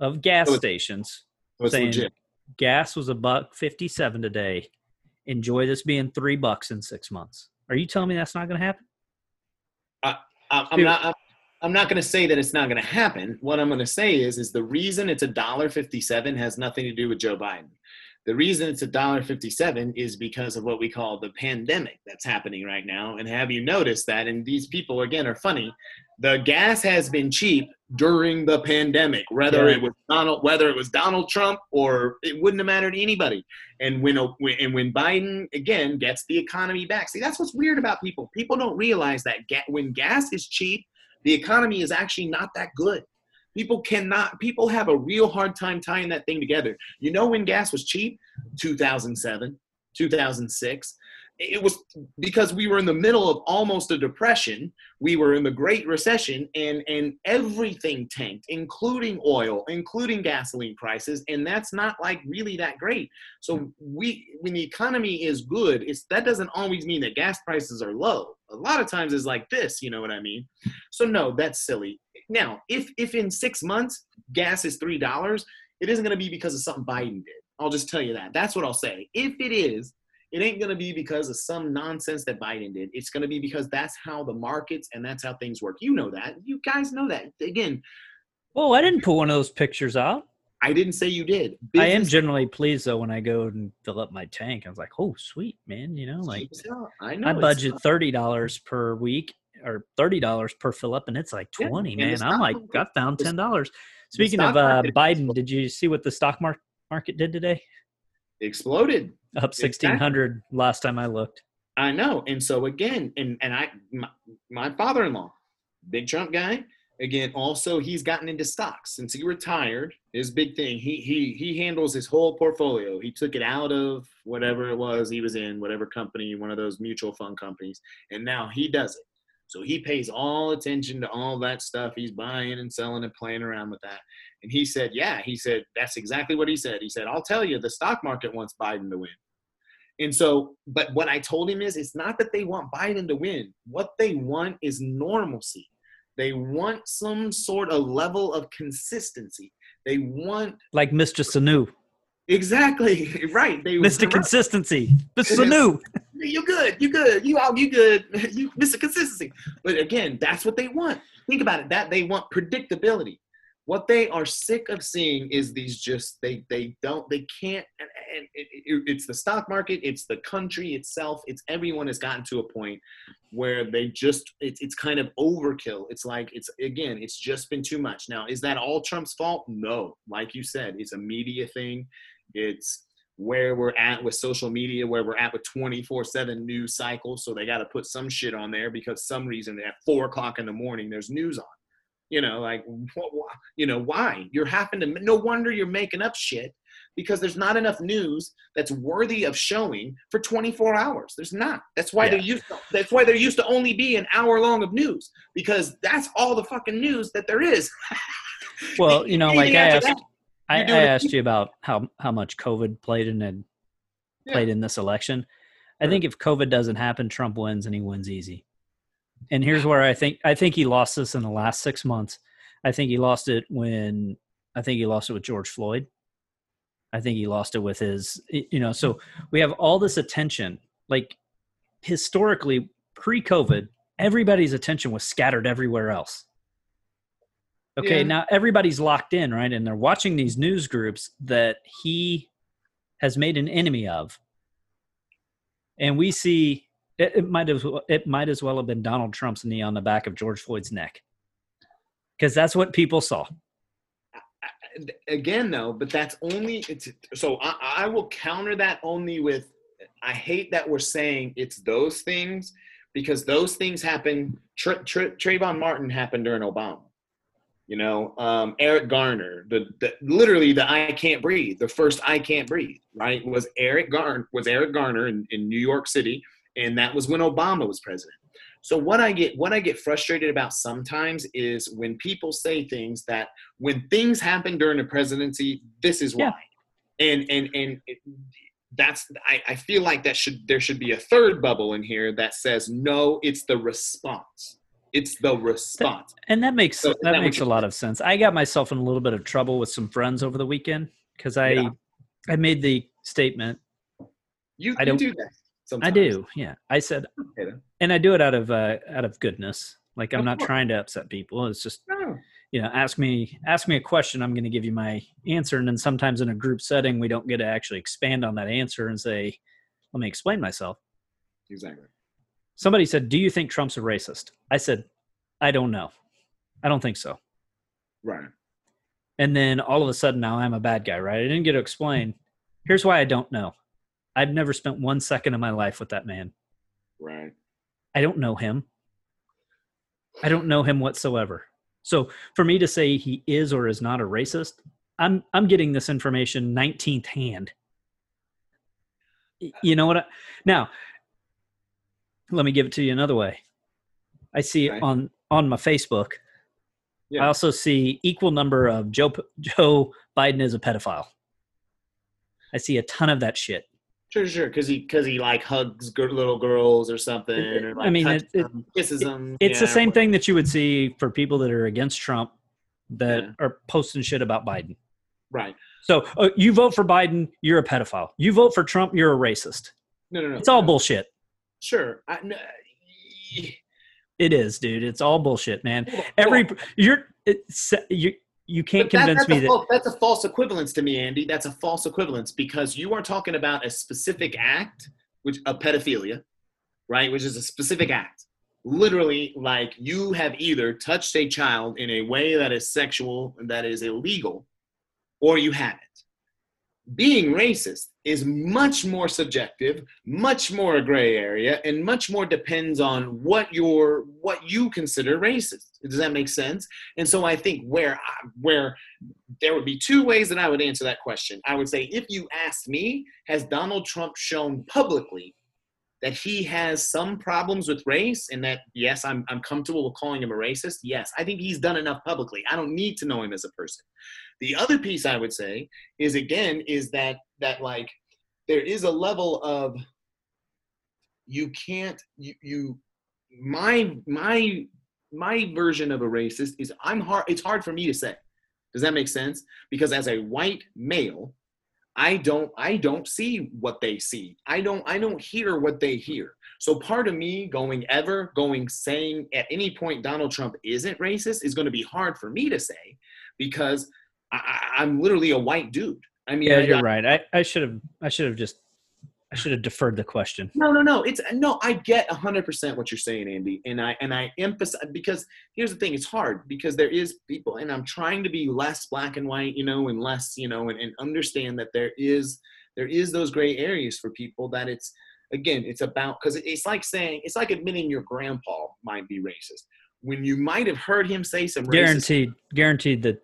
of gas oh, So stations oh, it's saying legit. gas was a buck 57 today enjoy this being three bucks in six months. Are you telling me that's not going to happen? I, I'm not. I'm, I'm not going to say that it's not going to happen. What I'm going to say is, is the reason it's a dollar fifty-seven has nothing to do with Joe Biden. The reason it's a dollar fifty-seven is because of what we call the pandemic that's happening right now. And have you noticed that? And these people again are funny. The gas has been cheap during the pandemic, whether Yeah. it was Donald, whether it was Donald Trump, or it wouldn't have mattered to anybody. And when and when Biden again gets the economy back, see that's what's weird about people. People don't realize that ga- when gas is cheap, the economy is actually not that good. People cannot. People have a real hard time tying that thing together. You know when gas was cheap? 2007, 2006. It was because we were in the middle of almost a depression. We were in the Great Recession, and and everything tanked, including oil, including gasoline prices, and that's not like really that great. So we, when the economy is good, it's that doesn't always mean that gas prices are low. A lot of times it's like this, you know what I mean? So no, that's silly. Now, if if in six months gas is three dollars, it isn't going to be because of something Biden did. I'll just tell you that. That's what I'll say. If it is, it ain't going to be because of some nonsense that Biden did. It's going to be because that's how the markets and that's how things work. You know that. You guys know that. Again, Oh, I didn't put one of those pictures out. I didn't say you did. I am Business- generally pleased though when I go and fill up my tank. I was like, oh, sweet, man. You know, like I know I budget thirty dollars per week or thirty dollars per fill up, and it's like twenty. the man, I'm like, market- I found ten dollars. Speaking of uh, Biden, did you see what the stock market did today? exploded. Up Exactly. sixteen hundred last time I looked. I know. And so again, and and I my, my father-in-law, big Trump guy, again, also he's gotten into stocks since he retired. His big thing, he he he handles his whole portfolio. He took it out of whatever it was he was in, whatever company, one of those mutual fund companies, and now he does it. So he pays all attention to all that stuff. He's buying and selling and playing around with that. And he said, yeah, he said, that's exactly what he said. He said, I'll tell you, the stock market wants Biden to win. And so, but what I told him is it's not that they want Biden to win. What they want is normalcy. They want some sort of level of consistency. They want Like Mr. Sanu, exactly (laughs) right. They Mr. Consistency, Mr. Sanu. You're good, You're good, you all you good, you (laughs) Mr. Consistency. But again, that's what they want. Think about it. That they want predictability. What they are sick of seeing is these just they they don't they can't and, and it, it- it's the stock market, it's the country itself, it's everyone has gotten to a point where they just it's it's kind of overkill. It's like it's again, it's just been too much. Now, is that all Trump's fault? No. Like you said, it's a media thing. It's where we're at with social media, where we're at with 24 7 news cycles. So they got to put some shit on there because some reason at four o'clock in the morning there's news on. You know, like, what, wh- you know, why? You're having to, no wonder you're making up shit because there's not enough news that's worthy of showing for 24 hours. There's not. That's why Yeah. they're used to, that's why there used to only be an hour long of news because that's all the fucking news that there is. (laughs) Well, you know, like I asked, that, I, I asked you about how how much COVID played in and Yeah. played in this election. I think if COVID doesn't happen, Trump wins and he wins easy. And here's where I think I think he lost this in the last six months. I think he lost it when I think he lost it with George Floyd. I think he lost it with his you know, so we have all this attention. Like historically, pre-COVID, everybody's attention was scattered everywhere else. Okay, Yeah. now everybody's locked in, right? And they're watching these news groups that he has made an enemy of. And we see it, it might as well, it might as well have been Donald Trump's knee on the back of George Floyd's neck. Because that's what people saw. again though but that's only it's so I, I will counter that only with i hate that we're saying it's those things because those things happen Tra- Tra- Trayvon Martin happened during Obama you know um, Eric Garner the, the literally the I can't breathe the first I can't breathe right was Eric Garner was Eric Garner in, in New York City and that was when Obama was president so what I get what I get frustrated about sometimes is when people say things that when things happen during the presidency, this is why. Yeah. And and and it, that's I, I feel like that should there should be a third bubble in here that says no, it's the response. It's the response. And that makes So that that makes a lot of sense. I got myself in a little bit of trouble with some friends over the weekend because I Yeah. I made the statement You, I you don't- do that. Sometimes. I do. Yeah. I said, Okay, and I do it out of uh, out of goodness. Like I'm Of not course. trying to upset people. It's just No. you know, ask me ask me a question. I'm going to give you my answer, and then sometimes in a group setting, we don't get to actually expand on that answer and say, "Let me explain myself." Exactly. Somebody said, "Do you think Trump's a racist?" I said, "I don't know. I don't think so." Right. And then all of a sudden, now I'm a bad guy, right? I didn't get to explain. Here's why I don't know. I've never spent one second of my life with that man. Right. I don't know him. I don't know him whatsoever. So for me to say he is or is not a racist, I'm I'm getting this information 19th hand. You know what? I, now, let me give it to you another way. I see Okay. on on my Facebook. Yeah. I also see equal number of Joe Joe Biden is a pedophile. I see a ton of that shit. Sure, sure. Because he, because he like hugs little girls or something, It- or I mean, it- it- them, kisses them. It's the same thing that you would see for people that are against Trump that Yeah. are posting shit about Biden. Right. So uh, you vote for Biden, you're a pedophile. You vote for Trump, you're a racist. No, no, no. It's all no. bullshit. Sure. I, no, It is, dude. It's all bullshit, man. hold on, hold Every you're it's, you you can't that- convince that's me a that false, that's a false equivalence to me, Andy. That's a false equivalence because you are talking about a specific act, which a pedophilia, right? Which is a specific act. Literally, like you have either touched a child in a way that is sexual, and that is illegal, or you haven't. Being racist is much more subjective, much more a gray area, and much more depends on what your what you consider racist. Does that make sense? And so I think where I, where there would be two ways that I would answer that question. I would say if you asked me, has Donald Trump shown publicly that he has some problems with race and that yes, I'm I'm comfortable with calling him a racist? Yes, I think he's done enough publicly. I don't need to know him as a person. The other piece I would say is again is that that like there is a level of you can't you you my my my version of a racist is I'm hard it's hard for me to say. Does that make sense? Because as a white male, I don't I don't see what they see. I don't I don't hear what they hear. So part of me going ever going saying at any point Donald Trump isn't racist is going to be hard for me to say because I, I- I'm literally a white dude. I mean, yeah, I- you're right. I, I should have I should have just I should have deferred the question. No, no, no. It's no. I get hundred percent what you're saying, Andy, and I and I emphasize because here's the thing: it's hard because there is people, and I'm trying to be less black and white, you know, and less, you know, and, and understand that there is there is those gray areas for people that it's again it's about because it's like saying it's like admitting your grandpa might be racist when you might have heard him say some racist Guaranteed, guaranteed that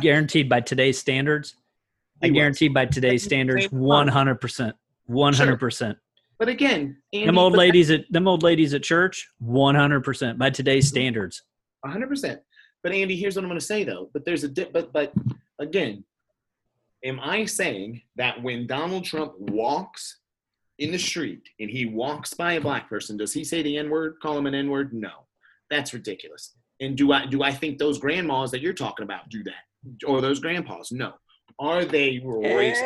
guaranteed by today's standards. (laughs) I He was. guarantee by today's standards, one hundred percent, one hundred percent. But again, Andy, Them old ladies at them old ladies at church, one hundred percent by today's standards. hundred percent. But Andy, here's what I'm going to say though. But there's a dip. But but again, am I saying that when Donald Trump walks in the street and he walks by a black person, does he say the N word? Call him an N word? No, that's ridiculous. And do I do I think those grandmas that you're talking about do that, or those grandpas? No. Are they racist?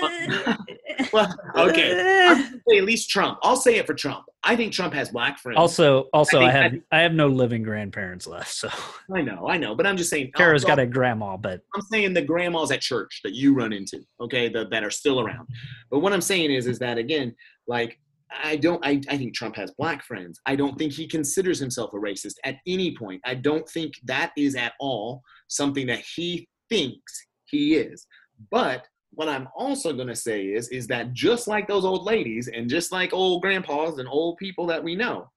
(laughs) well, okay. I'm say at least Trump. I'll say it for Trump. I think Trump has black friends. Also, also, I I, have I have no living grandparents left, so I know, I know, but I'm just saying. Kara's I'll- got a grandma, but I'm saying the grandmas at church that you run into, okay, the, that are still around. But what I'm saying is, is that again, like I don't, I, I think Trump has black friends. I don't think he considers himself a racist at any point. I don't think that is at all something that he thinks he is. But what I'm also going to say is, is that just like those old ladies and just like old grandpas and old people that we know,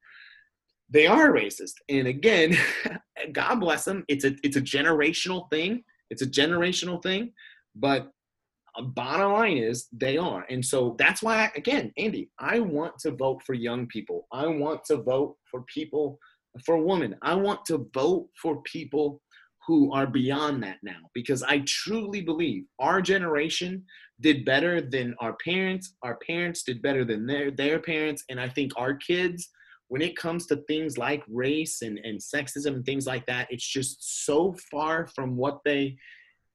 they are racist. And again, (laughs) God bless them. It's a, it's a generational thing. It's a generational thing, but bottom line is they are. And so that's why, again, Andy, I want to vote for young people. I want to vote for people, for women. I want to vote for people who are beyond that now because I truly believe our generation did better than our parents. Our parents did better than their, their parents. And I think our kids, when it comes to things like race and, and sexism and things like that, it's just so far from what they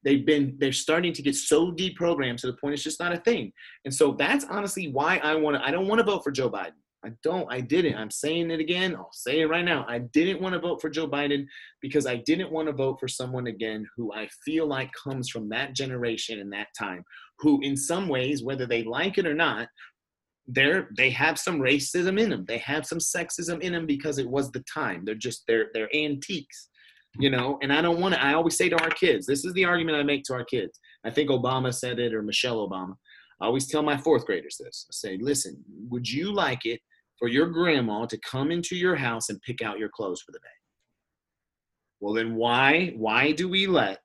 they've been they're starting to get so deprogrammed to the point it's just not a thing. And so that's honestly why I want to. I don't want to vote for Joe Biden. I don't. I didn't. I'm saying it again. I'll say it right now. I didn't want to vote for Joe Biden because I didn't want to vote for someone again who I feel like comes from that generation and that time, who in some ways, whether they like it or not, they're they have some racism in them. They have some sexism in them because it was the time. They're just they're they're antiques, you know. And I don't want to. I always say to our kids, this is the argument I make to our kids. I think Obama said it or Michelle Obama. I always tell my fourth graders this. I say, listen, would you like it for your grandma to come into your house and pick out your clothes for the day? Well, then why why do we let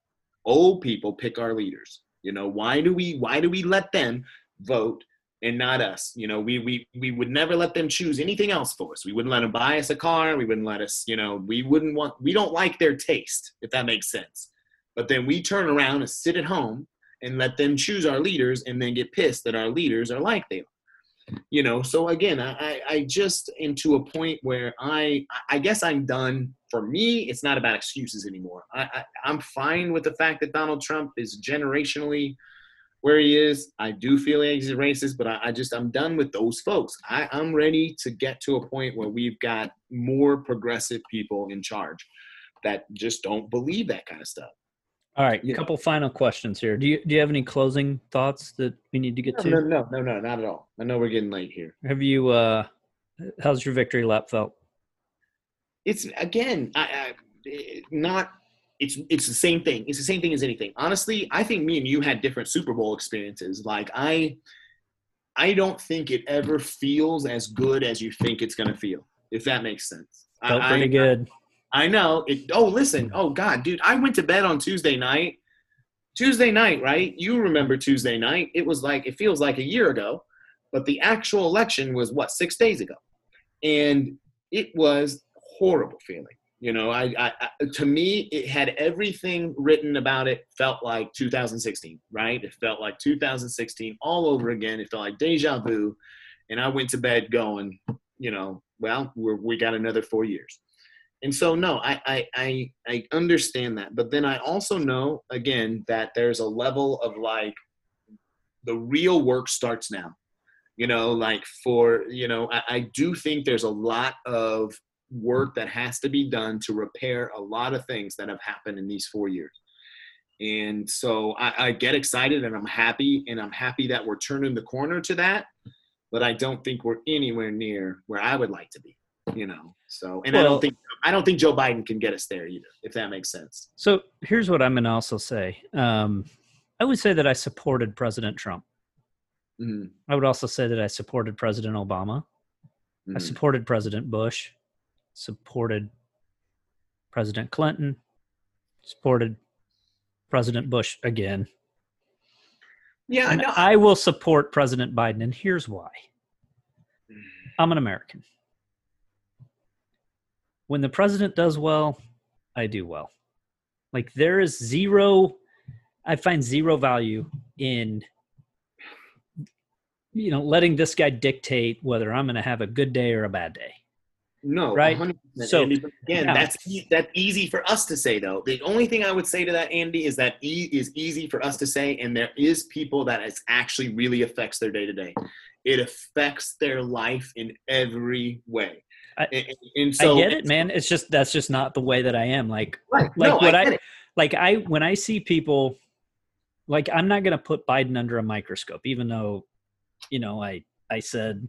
old people pick our leaders? You know, why do we why do we let them vote and not us? You know, we we we would never let them choose anything else for us. We wouldn't let them buy us a car. We wouldn't let us, you know, we wouldn't want we don't like their taste, if that makes sense. But then we turn around and sit at home and let them choose our leaders and then get pissed that our leaders are like they are you know so again i i just into a point where i i guess i'm done for me it's not about excuses anymore i, I i'm fine with the fact that donald trump is generationally where he is i do feel he's racist but I, I just i'm done with those folks I, i'm ready to get to a point where we've got more progressive people in charge that just don't believe that kind of stuff all right, a couple final questions here. Do you do you have any closing thoughts that we need to get no, to? No, no, no, no, not at all. I know we're getting late here. Have you? uh How's your victory lap felt? It's again, I, I not. It's it's the same thing. It's the same thing as anything. Honestly, I think me and you had different Super Bowl experiences. Like I, I don't think it ever feels as good as you think it's going to feel. If that makes sense. Felt pretty I, good. I know. It, oh, listen. Oh, God, dude. I went to bed on Tuesday night. Tuesday night, right? You remember Tuesday night. It was like, it feels like a year ago, but the actual election was what, six days ago? And it was horrible feeling. You know, I, I, I to me, it had everything written about it. Felt like 2016, right? It felt like 2016 all over again. It felt like deja vu. And I went to bed going, you know, well, we're, we got another four years and so no I, I i i understand that but then i also know again that there's a level of like the real work starts now you know like for you know I, I do think there's a lot of work that has to be done to repair a lot of things that have happened in these four years and so I, I get excited and i'm happy and i'm happy that we're turning the corner to that but i don't think we're anywhere near where i would like to be you know. So, and well, I don't think I don't think Joe Biden can get us there either, if that makes sense. So here's what I'm to also say. Um, I would say that I supported President Trump. Mm-hmm. I would also say that I supported President Obama. Mm-hmm. I supported President Bush. Supported President Clinton. Supported President Bush again. Yeah, and I will support President Biden, and here's why. I'm an American when the president does well, I do well. Like there is zero, I find zero value in, you know, letting this guy dictate whether I'm going to have a good day or a bad day. No, right. 100%. So Andy, again, yeah. that's that's easy for us to say though. The only thing I would say to that, Andy, is that e is easy for us to say, and there is people that it actually really affects their day to day. It affects their life in every way. I, and, and so I get it, man. It's just that's just not the way that I am. Like, right. like no, what I, I like I when I see people, like I'm not gonna put Biden under a microscope, even though, you know, I I said,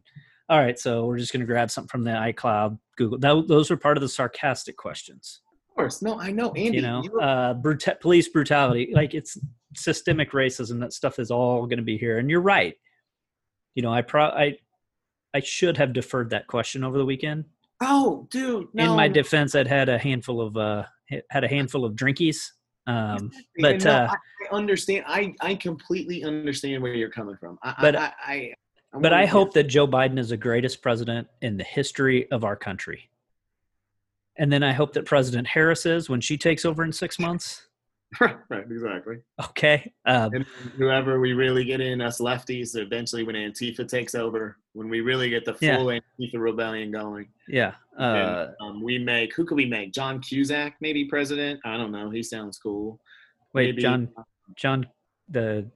all right, so we're just gonna grab something from the iCloud, Google. That, those were part of the sarcastic questions. Of course, no, I know, Andy. You know, uh, brut- police brutality, like it's systemic racism. That stuff is all going to be here, and you're right. You know, I pro I I should have deferred that question over the weekend Oh, dude! No. In my defense, I'd had a handful of uh, had a handful of drinkies. Um, but no, uh, I understand. I I completely understand where you're coming from. I, but I, I, I but I hope that Joe Biden is the greatest president in the history of our country. And then I hope that President Harris is when she takes over in six months. (laughs) right, exactly. Okay. Um, and whoever we really get in, us lefties, eventually when Antifa takes over, when we really get the full yeah. Antifa rebellion going. Yeah. Uh, and, um, we make, who could we make? John Cusack, maybe president? I don't know. He sounds cool. Wait, maybe, John. John the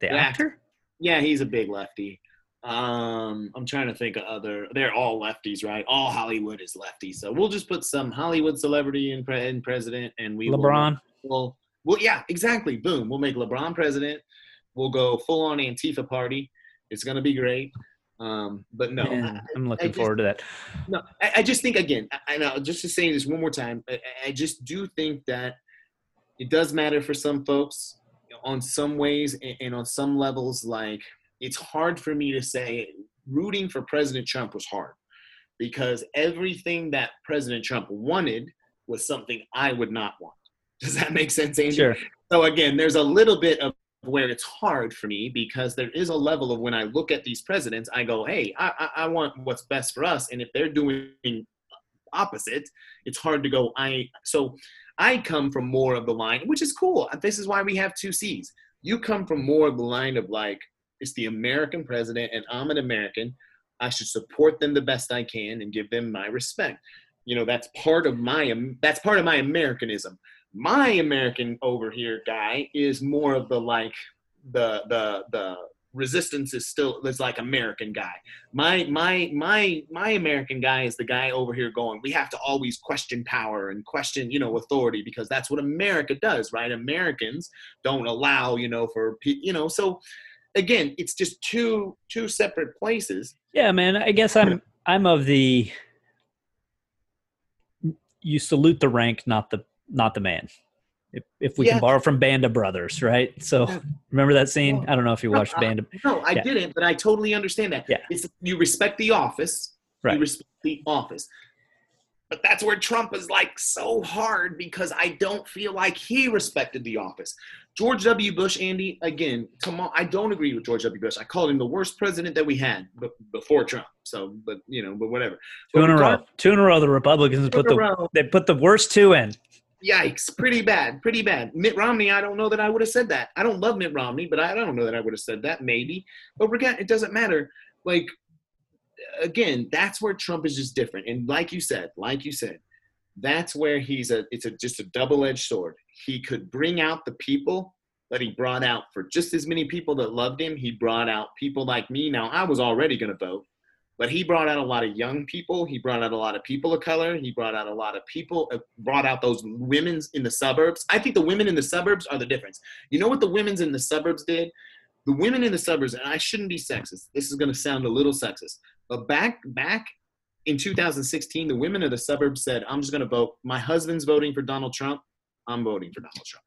the Yeah. actor? Yeah, he's a big lefty. Um, I'm trying to think of other. They're all lefties, right? All Hollywood is lefty. So we'll just put some Hollywood celebrity in, pre- president, and we will- LeBron. Well, well, yeah, exactly. Boom. We'll make LeBron president. We'll go full on Antifa party. It's gonna be great. Um, but no, Man, I'm looking just- forward to that. no, I, I just think again, I, I know, just to say this one more time, I, I just do think that it does matter for some folks on some ways and, and on some levels. Like it's hard for me to say rooting for President Trump was hard because everything that President Trump wanted was something I would not want. (laughs) Does that make sense, Andy? Sure. So again, there's a little bit of where it's hard for me because there is a level of when I look at these presidents, I go, hey, I, I, I want what's best for us. And if they're doing opposite, it's hard to go, I so I come from more of the line, which is cool. This is why we have two C's. You come from more of the line of like, it's the American president and I'm an American. I should support them the best I can and give them my respect. You know, that's part of my that's part of my Americanism my American over here guy is more of the like the the the resistance is still is like American guy. My my my my American guy is the guy over here going, we have to always question power and question, you know, authority because that's what America does, right? Americans don't allow, you know, for you know, so again, it's just two two separate places. Yeah, man. I guess I'm I'm of the you salute the rank, not the not the man. If if we Yeah. can borrow from Band of Brothers, right? So Yeah. remember that scene? I don't know if you watched Band of No, I Yeah. didn't, but I totally understand that. Yeah. It's you respect the office, Right. you respect the office. But that's where Trump is like so hard because I don't feel like he respected the office. George W. Bush, Andy, again, on, I don't agree with George W. Bush. I called him the worst president that we had b- before Trump. So, but you know, but whatever. two in a row. Two in a row. The Republicans put the row, they put the worst two in. Yikes, pretty bad, pretty bad. Mitt Romney, I don't know that I would have said that. I don't love Mitt Romney, but I don't know that I would have said that, maybe. But regard, it doesn't matter. Like, again, that's where Trump is just different. And like you said, like you said, that's where he's a, it's a just a double-edged sword. He could bring out the people that he brought out for just as many people that loved him. He brought out people like me. Now, I was already going to vote, but he brought out a lot of young people. He brought out a lot of people of color. He brought out a lot of people, uh, brought out those women's in the suburbs. I think the women in the suburbs are the difference. You know what the women's in the suburbs did? The women in the suburbs, and I shouldn't be sexist. This is going to sound a little sexist, but back back in 2016, the women of the suburbs said, "I'm just going to vote. My husband's voting for Donald Trump. I'm voting for Donald Trump."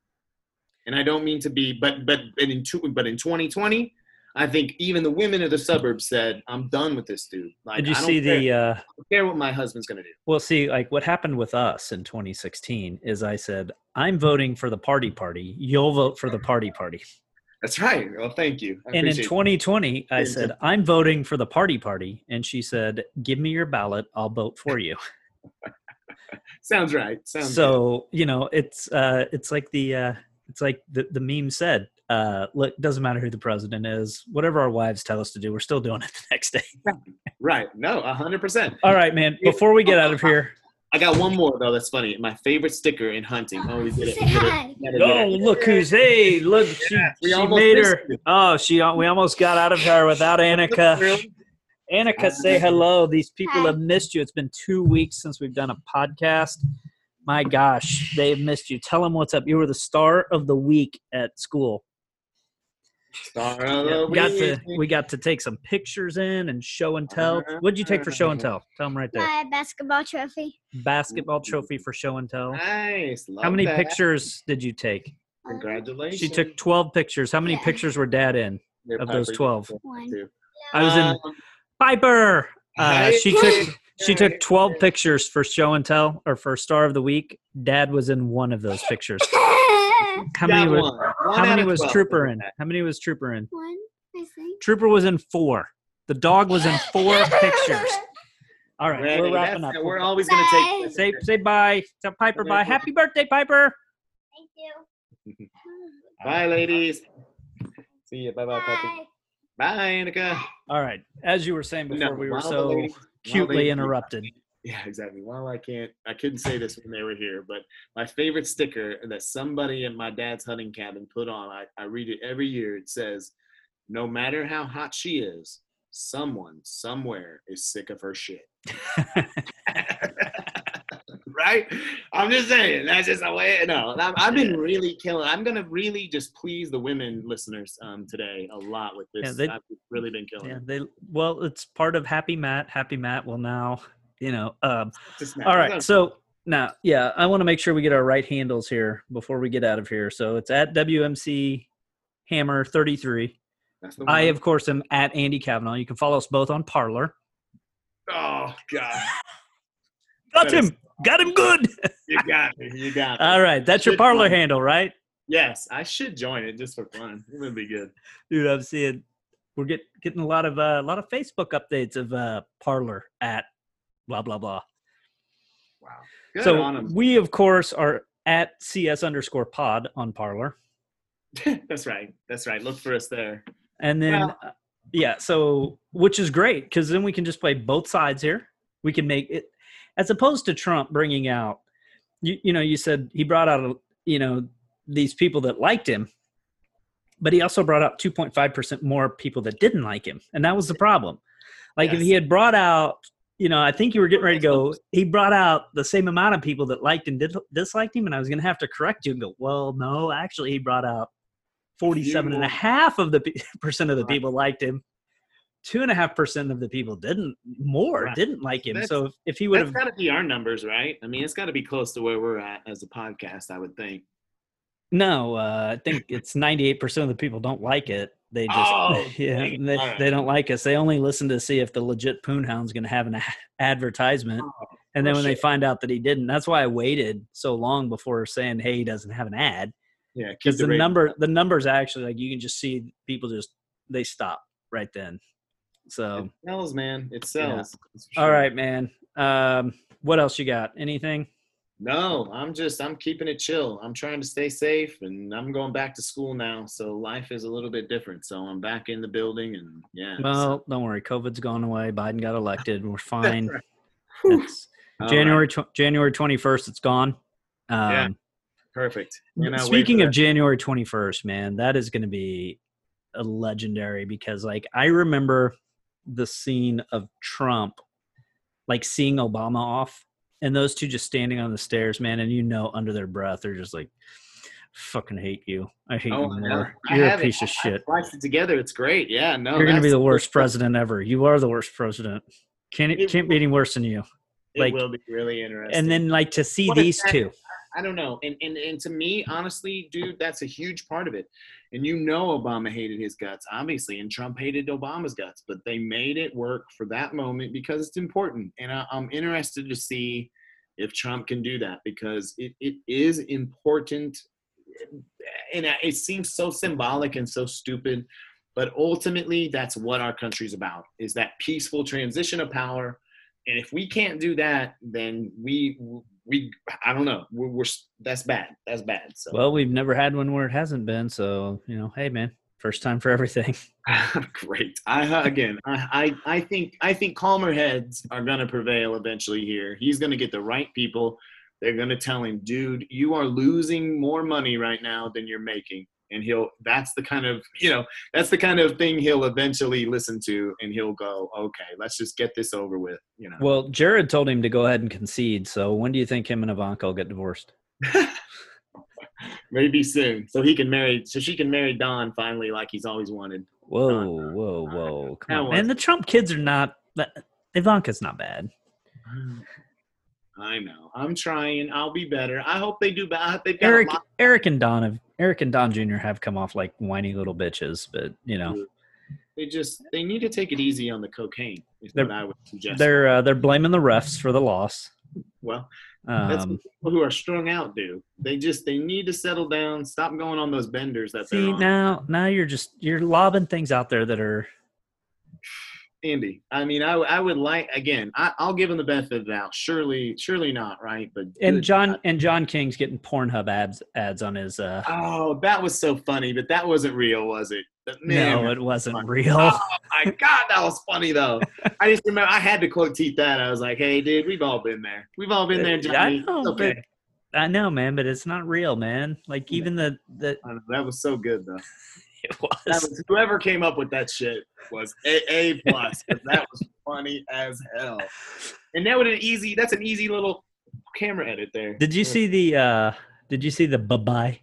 And I don't mean to be, but but but in two, but in 2020, I think even the women of the suburbs said, "I'm done with this dude." Like, Did you I don't see care. the? uh I don't care what my husband's going to do. Well, see, like what happened with us in 2016 is I said I'm voting for the party party. You'll vote for the party party. That's right. Well, thank you. I and in appreciate it. 2020, I said I'm voting for the party party, and she said, "Give me your ballot. I'll vote for you." (laughs) Sounds right. Sounds so you know, it's uh, it's like the uh, it's like the the meme said. Uh, look, doesn't matter who the president is. Whatever our wives tell us to do, we're still doing it the next day. right. No, hundred percent. All right, man. Before we get (laughs) out of here, I got one more though. That's funny. My favorite sticker in hunting. Oh, we did it. We did it. We did it. oh look who's hey look she, we she almost made her it. oh she uh, we almost got out of here without Annika. Really? Annika, say hello. These people Hi. have missed you. It's been two weeks since we've done a podcast. My gosh, they have missed you. Tell them what's up. You were the star of the week at school. Star of Yeah, the we got to we got to take some pictures in and show and tell. What'd you take for show and tell? Tell them right there. My basketball trophy. Basketball trophy for show and tell. Nice. How many that. pictures did you take? Congratulations. She took 12 pictures. How many Yeah. pictures were dad in? Your of those 12. One. I was in Um, Piper. Uh, she took she took 12 pictures for show and tell or for star of the week. Dad was in one of those pictures. (laughs) How many got was one. One how many was 12. Trooper in? How many was Trooper in? One, I think. Trooper was in four. The dog was in four (laughs) pictures. All right, Ready, we're wrapping up. We're always going to Bye. take. Say say bye. Tell Piper bye. Happy birthday, Piper. Thank you. (laughs) Bye, ladies. See you. Bye, bye, Pepper. Bye. Bye, Annika. All right. As you were saying before, No, we were so ladies- while cutely they- interrupted. Yeah, exactly. Well, I can't. I couldn't say this when they were here, but my favorite sticker that somebody in my dad's hunting cabin put on. I, I read it every year. It says, "No matter how hot she is, someone somewhere is sick of her shit." (laughs) right? I'm just saying. That's just the way. No, I'm, I've been really killing. I'm gonna really just please the women listeners um, today a lot with this. Yeah, they- I've really been killing. yeah, they well, it's part of Happy Matt. Happy Matt will now, you know. Um, all right, so now, yeah, I want to make sure we get our right handles here before we get out of here. So it's at WMC Hammer thirty three. I of course am at Andy Kavanaugh. You can follow us both on Parler. Oh God, (laughs) Got That is- him. Got him good. (laughs) you got me. You got me. All right, that's your Parler join. handle, right? Yes, I should join it just for fun. It would be good. Dude, I'm seeing we're get, getting a lot of uh, a lot of Facebook updates of uh, Parler at blah blah blah. Wow. Good so we of course are at cs underscore pod on Parler, (laughs) That's right. That's right. Look for us there. and then Well- uh, yeah, so which is great because then we can just play both sides here. We can make it as opposed to Trump bringing out. You you know you said he brought out you know these people that liked him, but he also brought out 2.5 percent more people that didn't like him, and that was the problem. Like if he had brought out, you know, I think you were getting ready to go. (laughs) He brought out the same amount of people that liked and did, disliked him, and I was going to have to correct you and go, well, no, actually, he brought out 47 and a half of the (laughs) percent of the people liked him. Two and a half percent of the people didn't more Right. didn't like him. That's- so if, if he would That's have, got to be our numbers, right? I mean, it's got to be close to where we're at as a podcast, I would think. no, uh, I think it's 98 percent of the people don't like it. They just, Oh, (laughs) yeah, they, right. they don't like us. They only listen to see if the legit Poonhound's going to have an a- advertisement. And then when they find out that he didn't, that's why I waited so long before saying, "Hey, he doesn't have an ad." Yeah, Because the, rating number, the numbers actually, like you can just see people just they stop right then. So, It sells, man. It sells. That's for all sure. right, man. Um, what else you got? Anything? No, I'm just I'm keeping it chill. I'm trying to stay safe, and I'm going back to school now, so life is a little bit different. So I'm back in the building, and yeah. so- Well, don't worry. COVID's gone away. Biden got elected. We're (laughs) fine. right. It's All right, January tw- January twenty first. It's gone. Um, Yeah. perfect. Speaking of. January 21st, man, that is going to be a legendary because, like, I remember the scene of Trump, like, seeing Obama off and those two just standing on the stairs, man, and you know, under their breath, they're just like, fucking hate you. I hate Oh, you more. I You're a have it. piece of I- I shit. spliced it together. It's great. Yeah, no. You're going to be the worst (laughs) president ever. You are the worst president. Can't, It can't be any worse than you. Like, it will be really interesting. And then, like, to see What these two. I don't know. And, and and to me, honestly, dude, that's a huge part of it. And you know Obama hated his guts, obviously, and Trump hated Obama's guts, but they made it work for that moment because it's important. And I, I'm interested to see if Trump can do that because it, it is important. And it seems so symbolic and so stupid, but ultimately, that's what our country's about: is that peaceful transition of power. And if we can't do that, then we we I don't know. We're, we're that's bad. That's bad. So Well, we've never had one where it hasn't been. So, you know, hey, man, first time for everything. (laughs) (laughs) great. I again, I, I I think I think calmer heads are gonna prevail eventually here. He's gonna get the right people. They're gonna tell him, dude, you are losing more money right now than you're making. And he'll that's the kind of (laughs) you know, that's the kind of thing he'll eventually listen to and he'll go, Okay, let's just get this over with, you know. Well, Jared told him to go ahead and concede. So when do you think him and Ivanka will get divorced? (laughs) Maybe soon. So he can marry so she can marry Don finally like he's always wanted. Whoa, whoa, whoa! Come That on, man. The Trump kids are not. Ivanka's not bad. (sighs) I know. I'm trying. I'll be better. I hope they do better. I hope they've got a Eric, Eric and Don have Eric and Don Jr. have come off like whiny little bitches, but you know They just they need to take it easy on the cocaine. Is They're- what I would suggest. they're uh, they're blaming the refs for the loss. well, that's Um, what people who are strung out do. They just they need to settle down. Stop going on those benders that see they're on. now now you're just you're lobbing things out there that are Andy. I mean, I, I would like again. I, I'll give him the benefit of the doubt. Surely, surely not, right? But And John God. and John King's getting Pornhub ads ads on his. uh Oh, that was so funny, but that wasn't real, was it? Man, No, it wasn't fun. real. Oh my God, that was funny though. I just remember I had to quote tweet that. I was like, "Hey, dude, we've all been there. We've all been there, Uh, Johnny. I know, It's okay." but I know, man, but it's not real, man. Like even the the that was so good though. (laughs) it That was. was whoever came up with that shit was a a plus. 'cause that was (laughs) funny as hell. And that would an easy. That's an easy little camera edit there. Did you see the uh did you see the bye bye?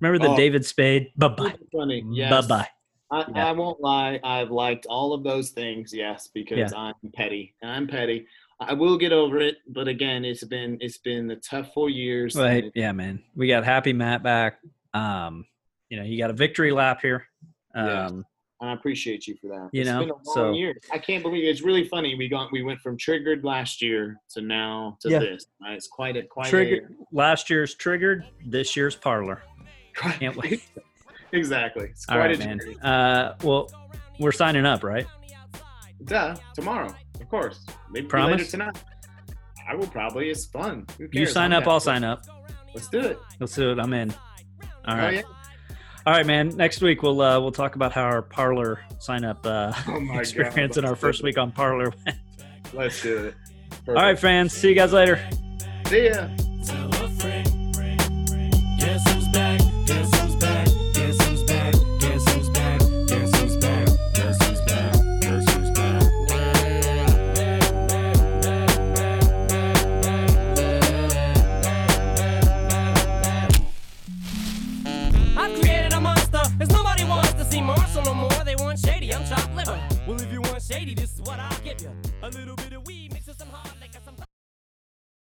Remember the Oh. David Spade? Bye bye. Super funny? Yes. Bye bye. I, Yeah. I won't lie. I've liked all of those things. Yes, because Yeah. I'm petty. I'm petty. I will get over it, but again, it's been it's been the tough four years. Right. Yeah, man. We got happy Matt back. Um, you know, you got a victory lap here. Yeah. Um, I appreciate you for that. You It's know, been a long so- year. I can't believe it. it's really funny. We got we went from triggered last year to now to Yeah. this. Right? It's quite a quite trigger last year's triggered, this year's parler. Can't wait. (laughs) exactly. It's quite right, a man. journey. Uh, well, we're signing up, right? Duh, tomorrow, of course. Maybe Promise? later tonight. I will probably. It's fun. You sign I'm up, I'll sign up. Let's do it. Let's do it. I'm in. All right. Oh, yeah. All right, man. Next week we'll uh, we'll talk about how our parler sign up uh, (laughs) Oh experience in our first week on parler. Let's do it. All right, fans. See you guys later. See ya.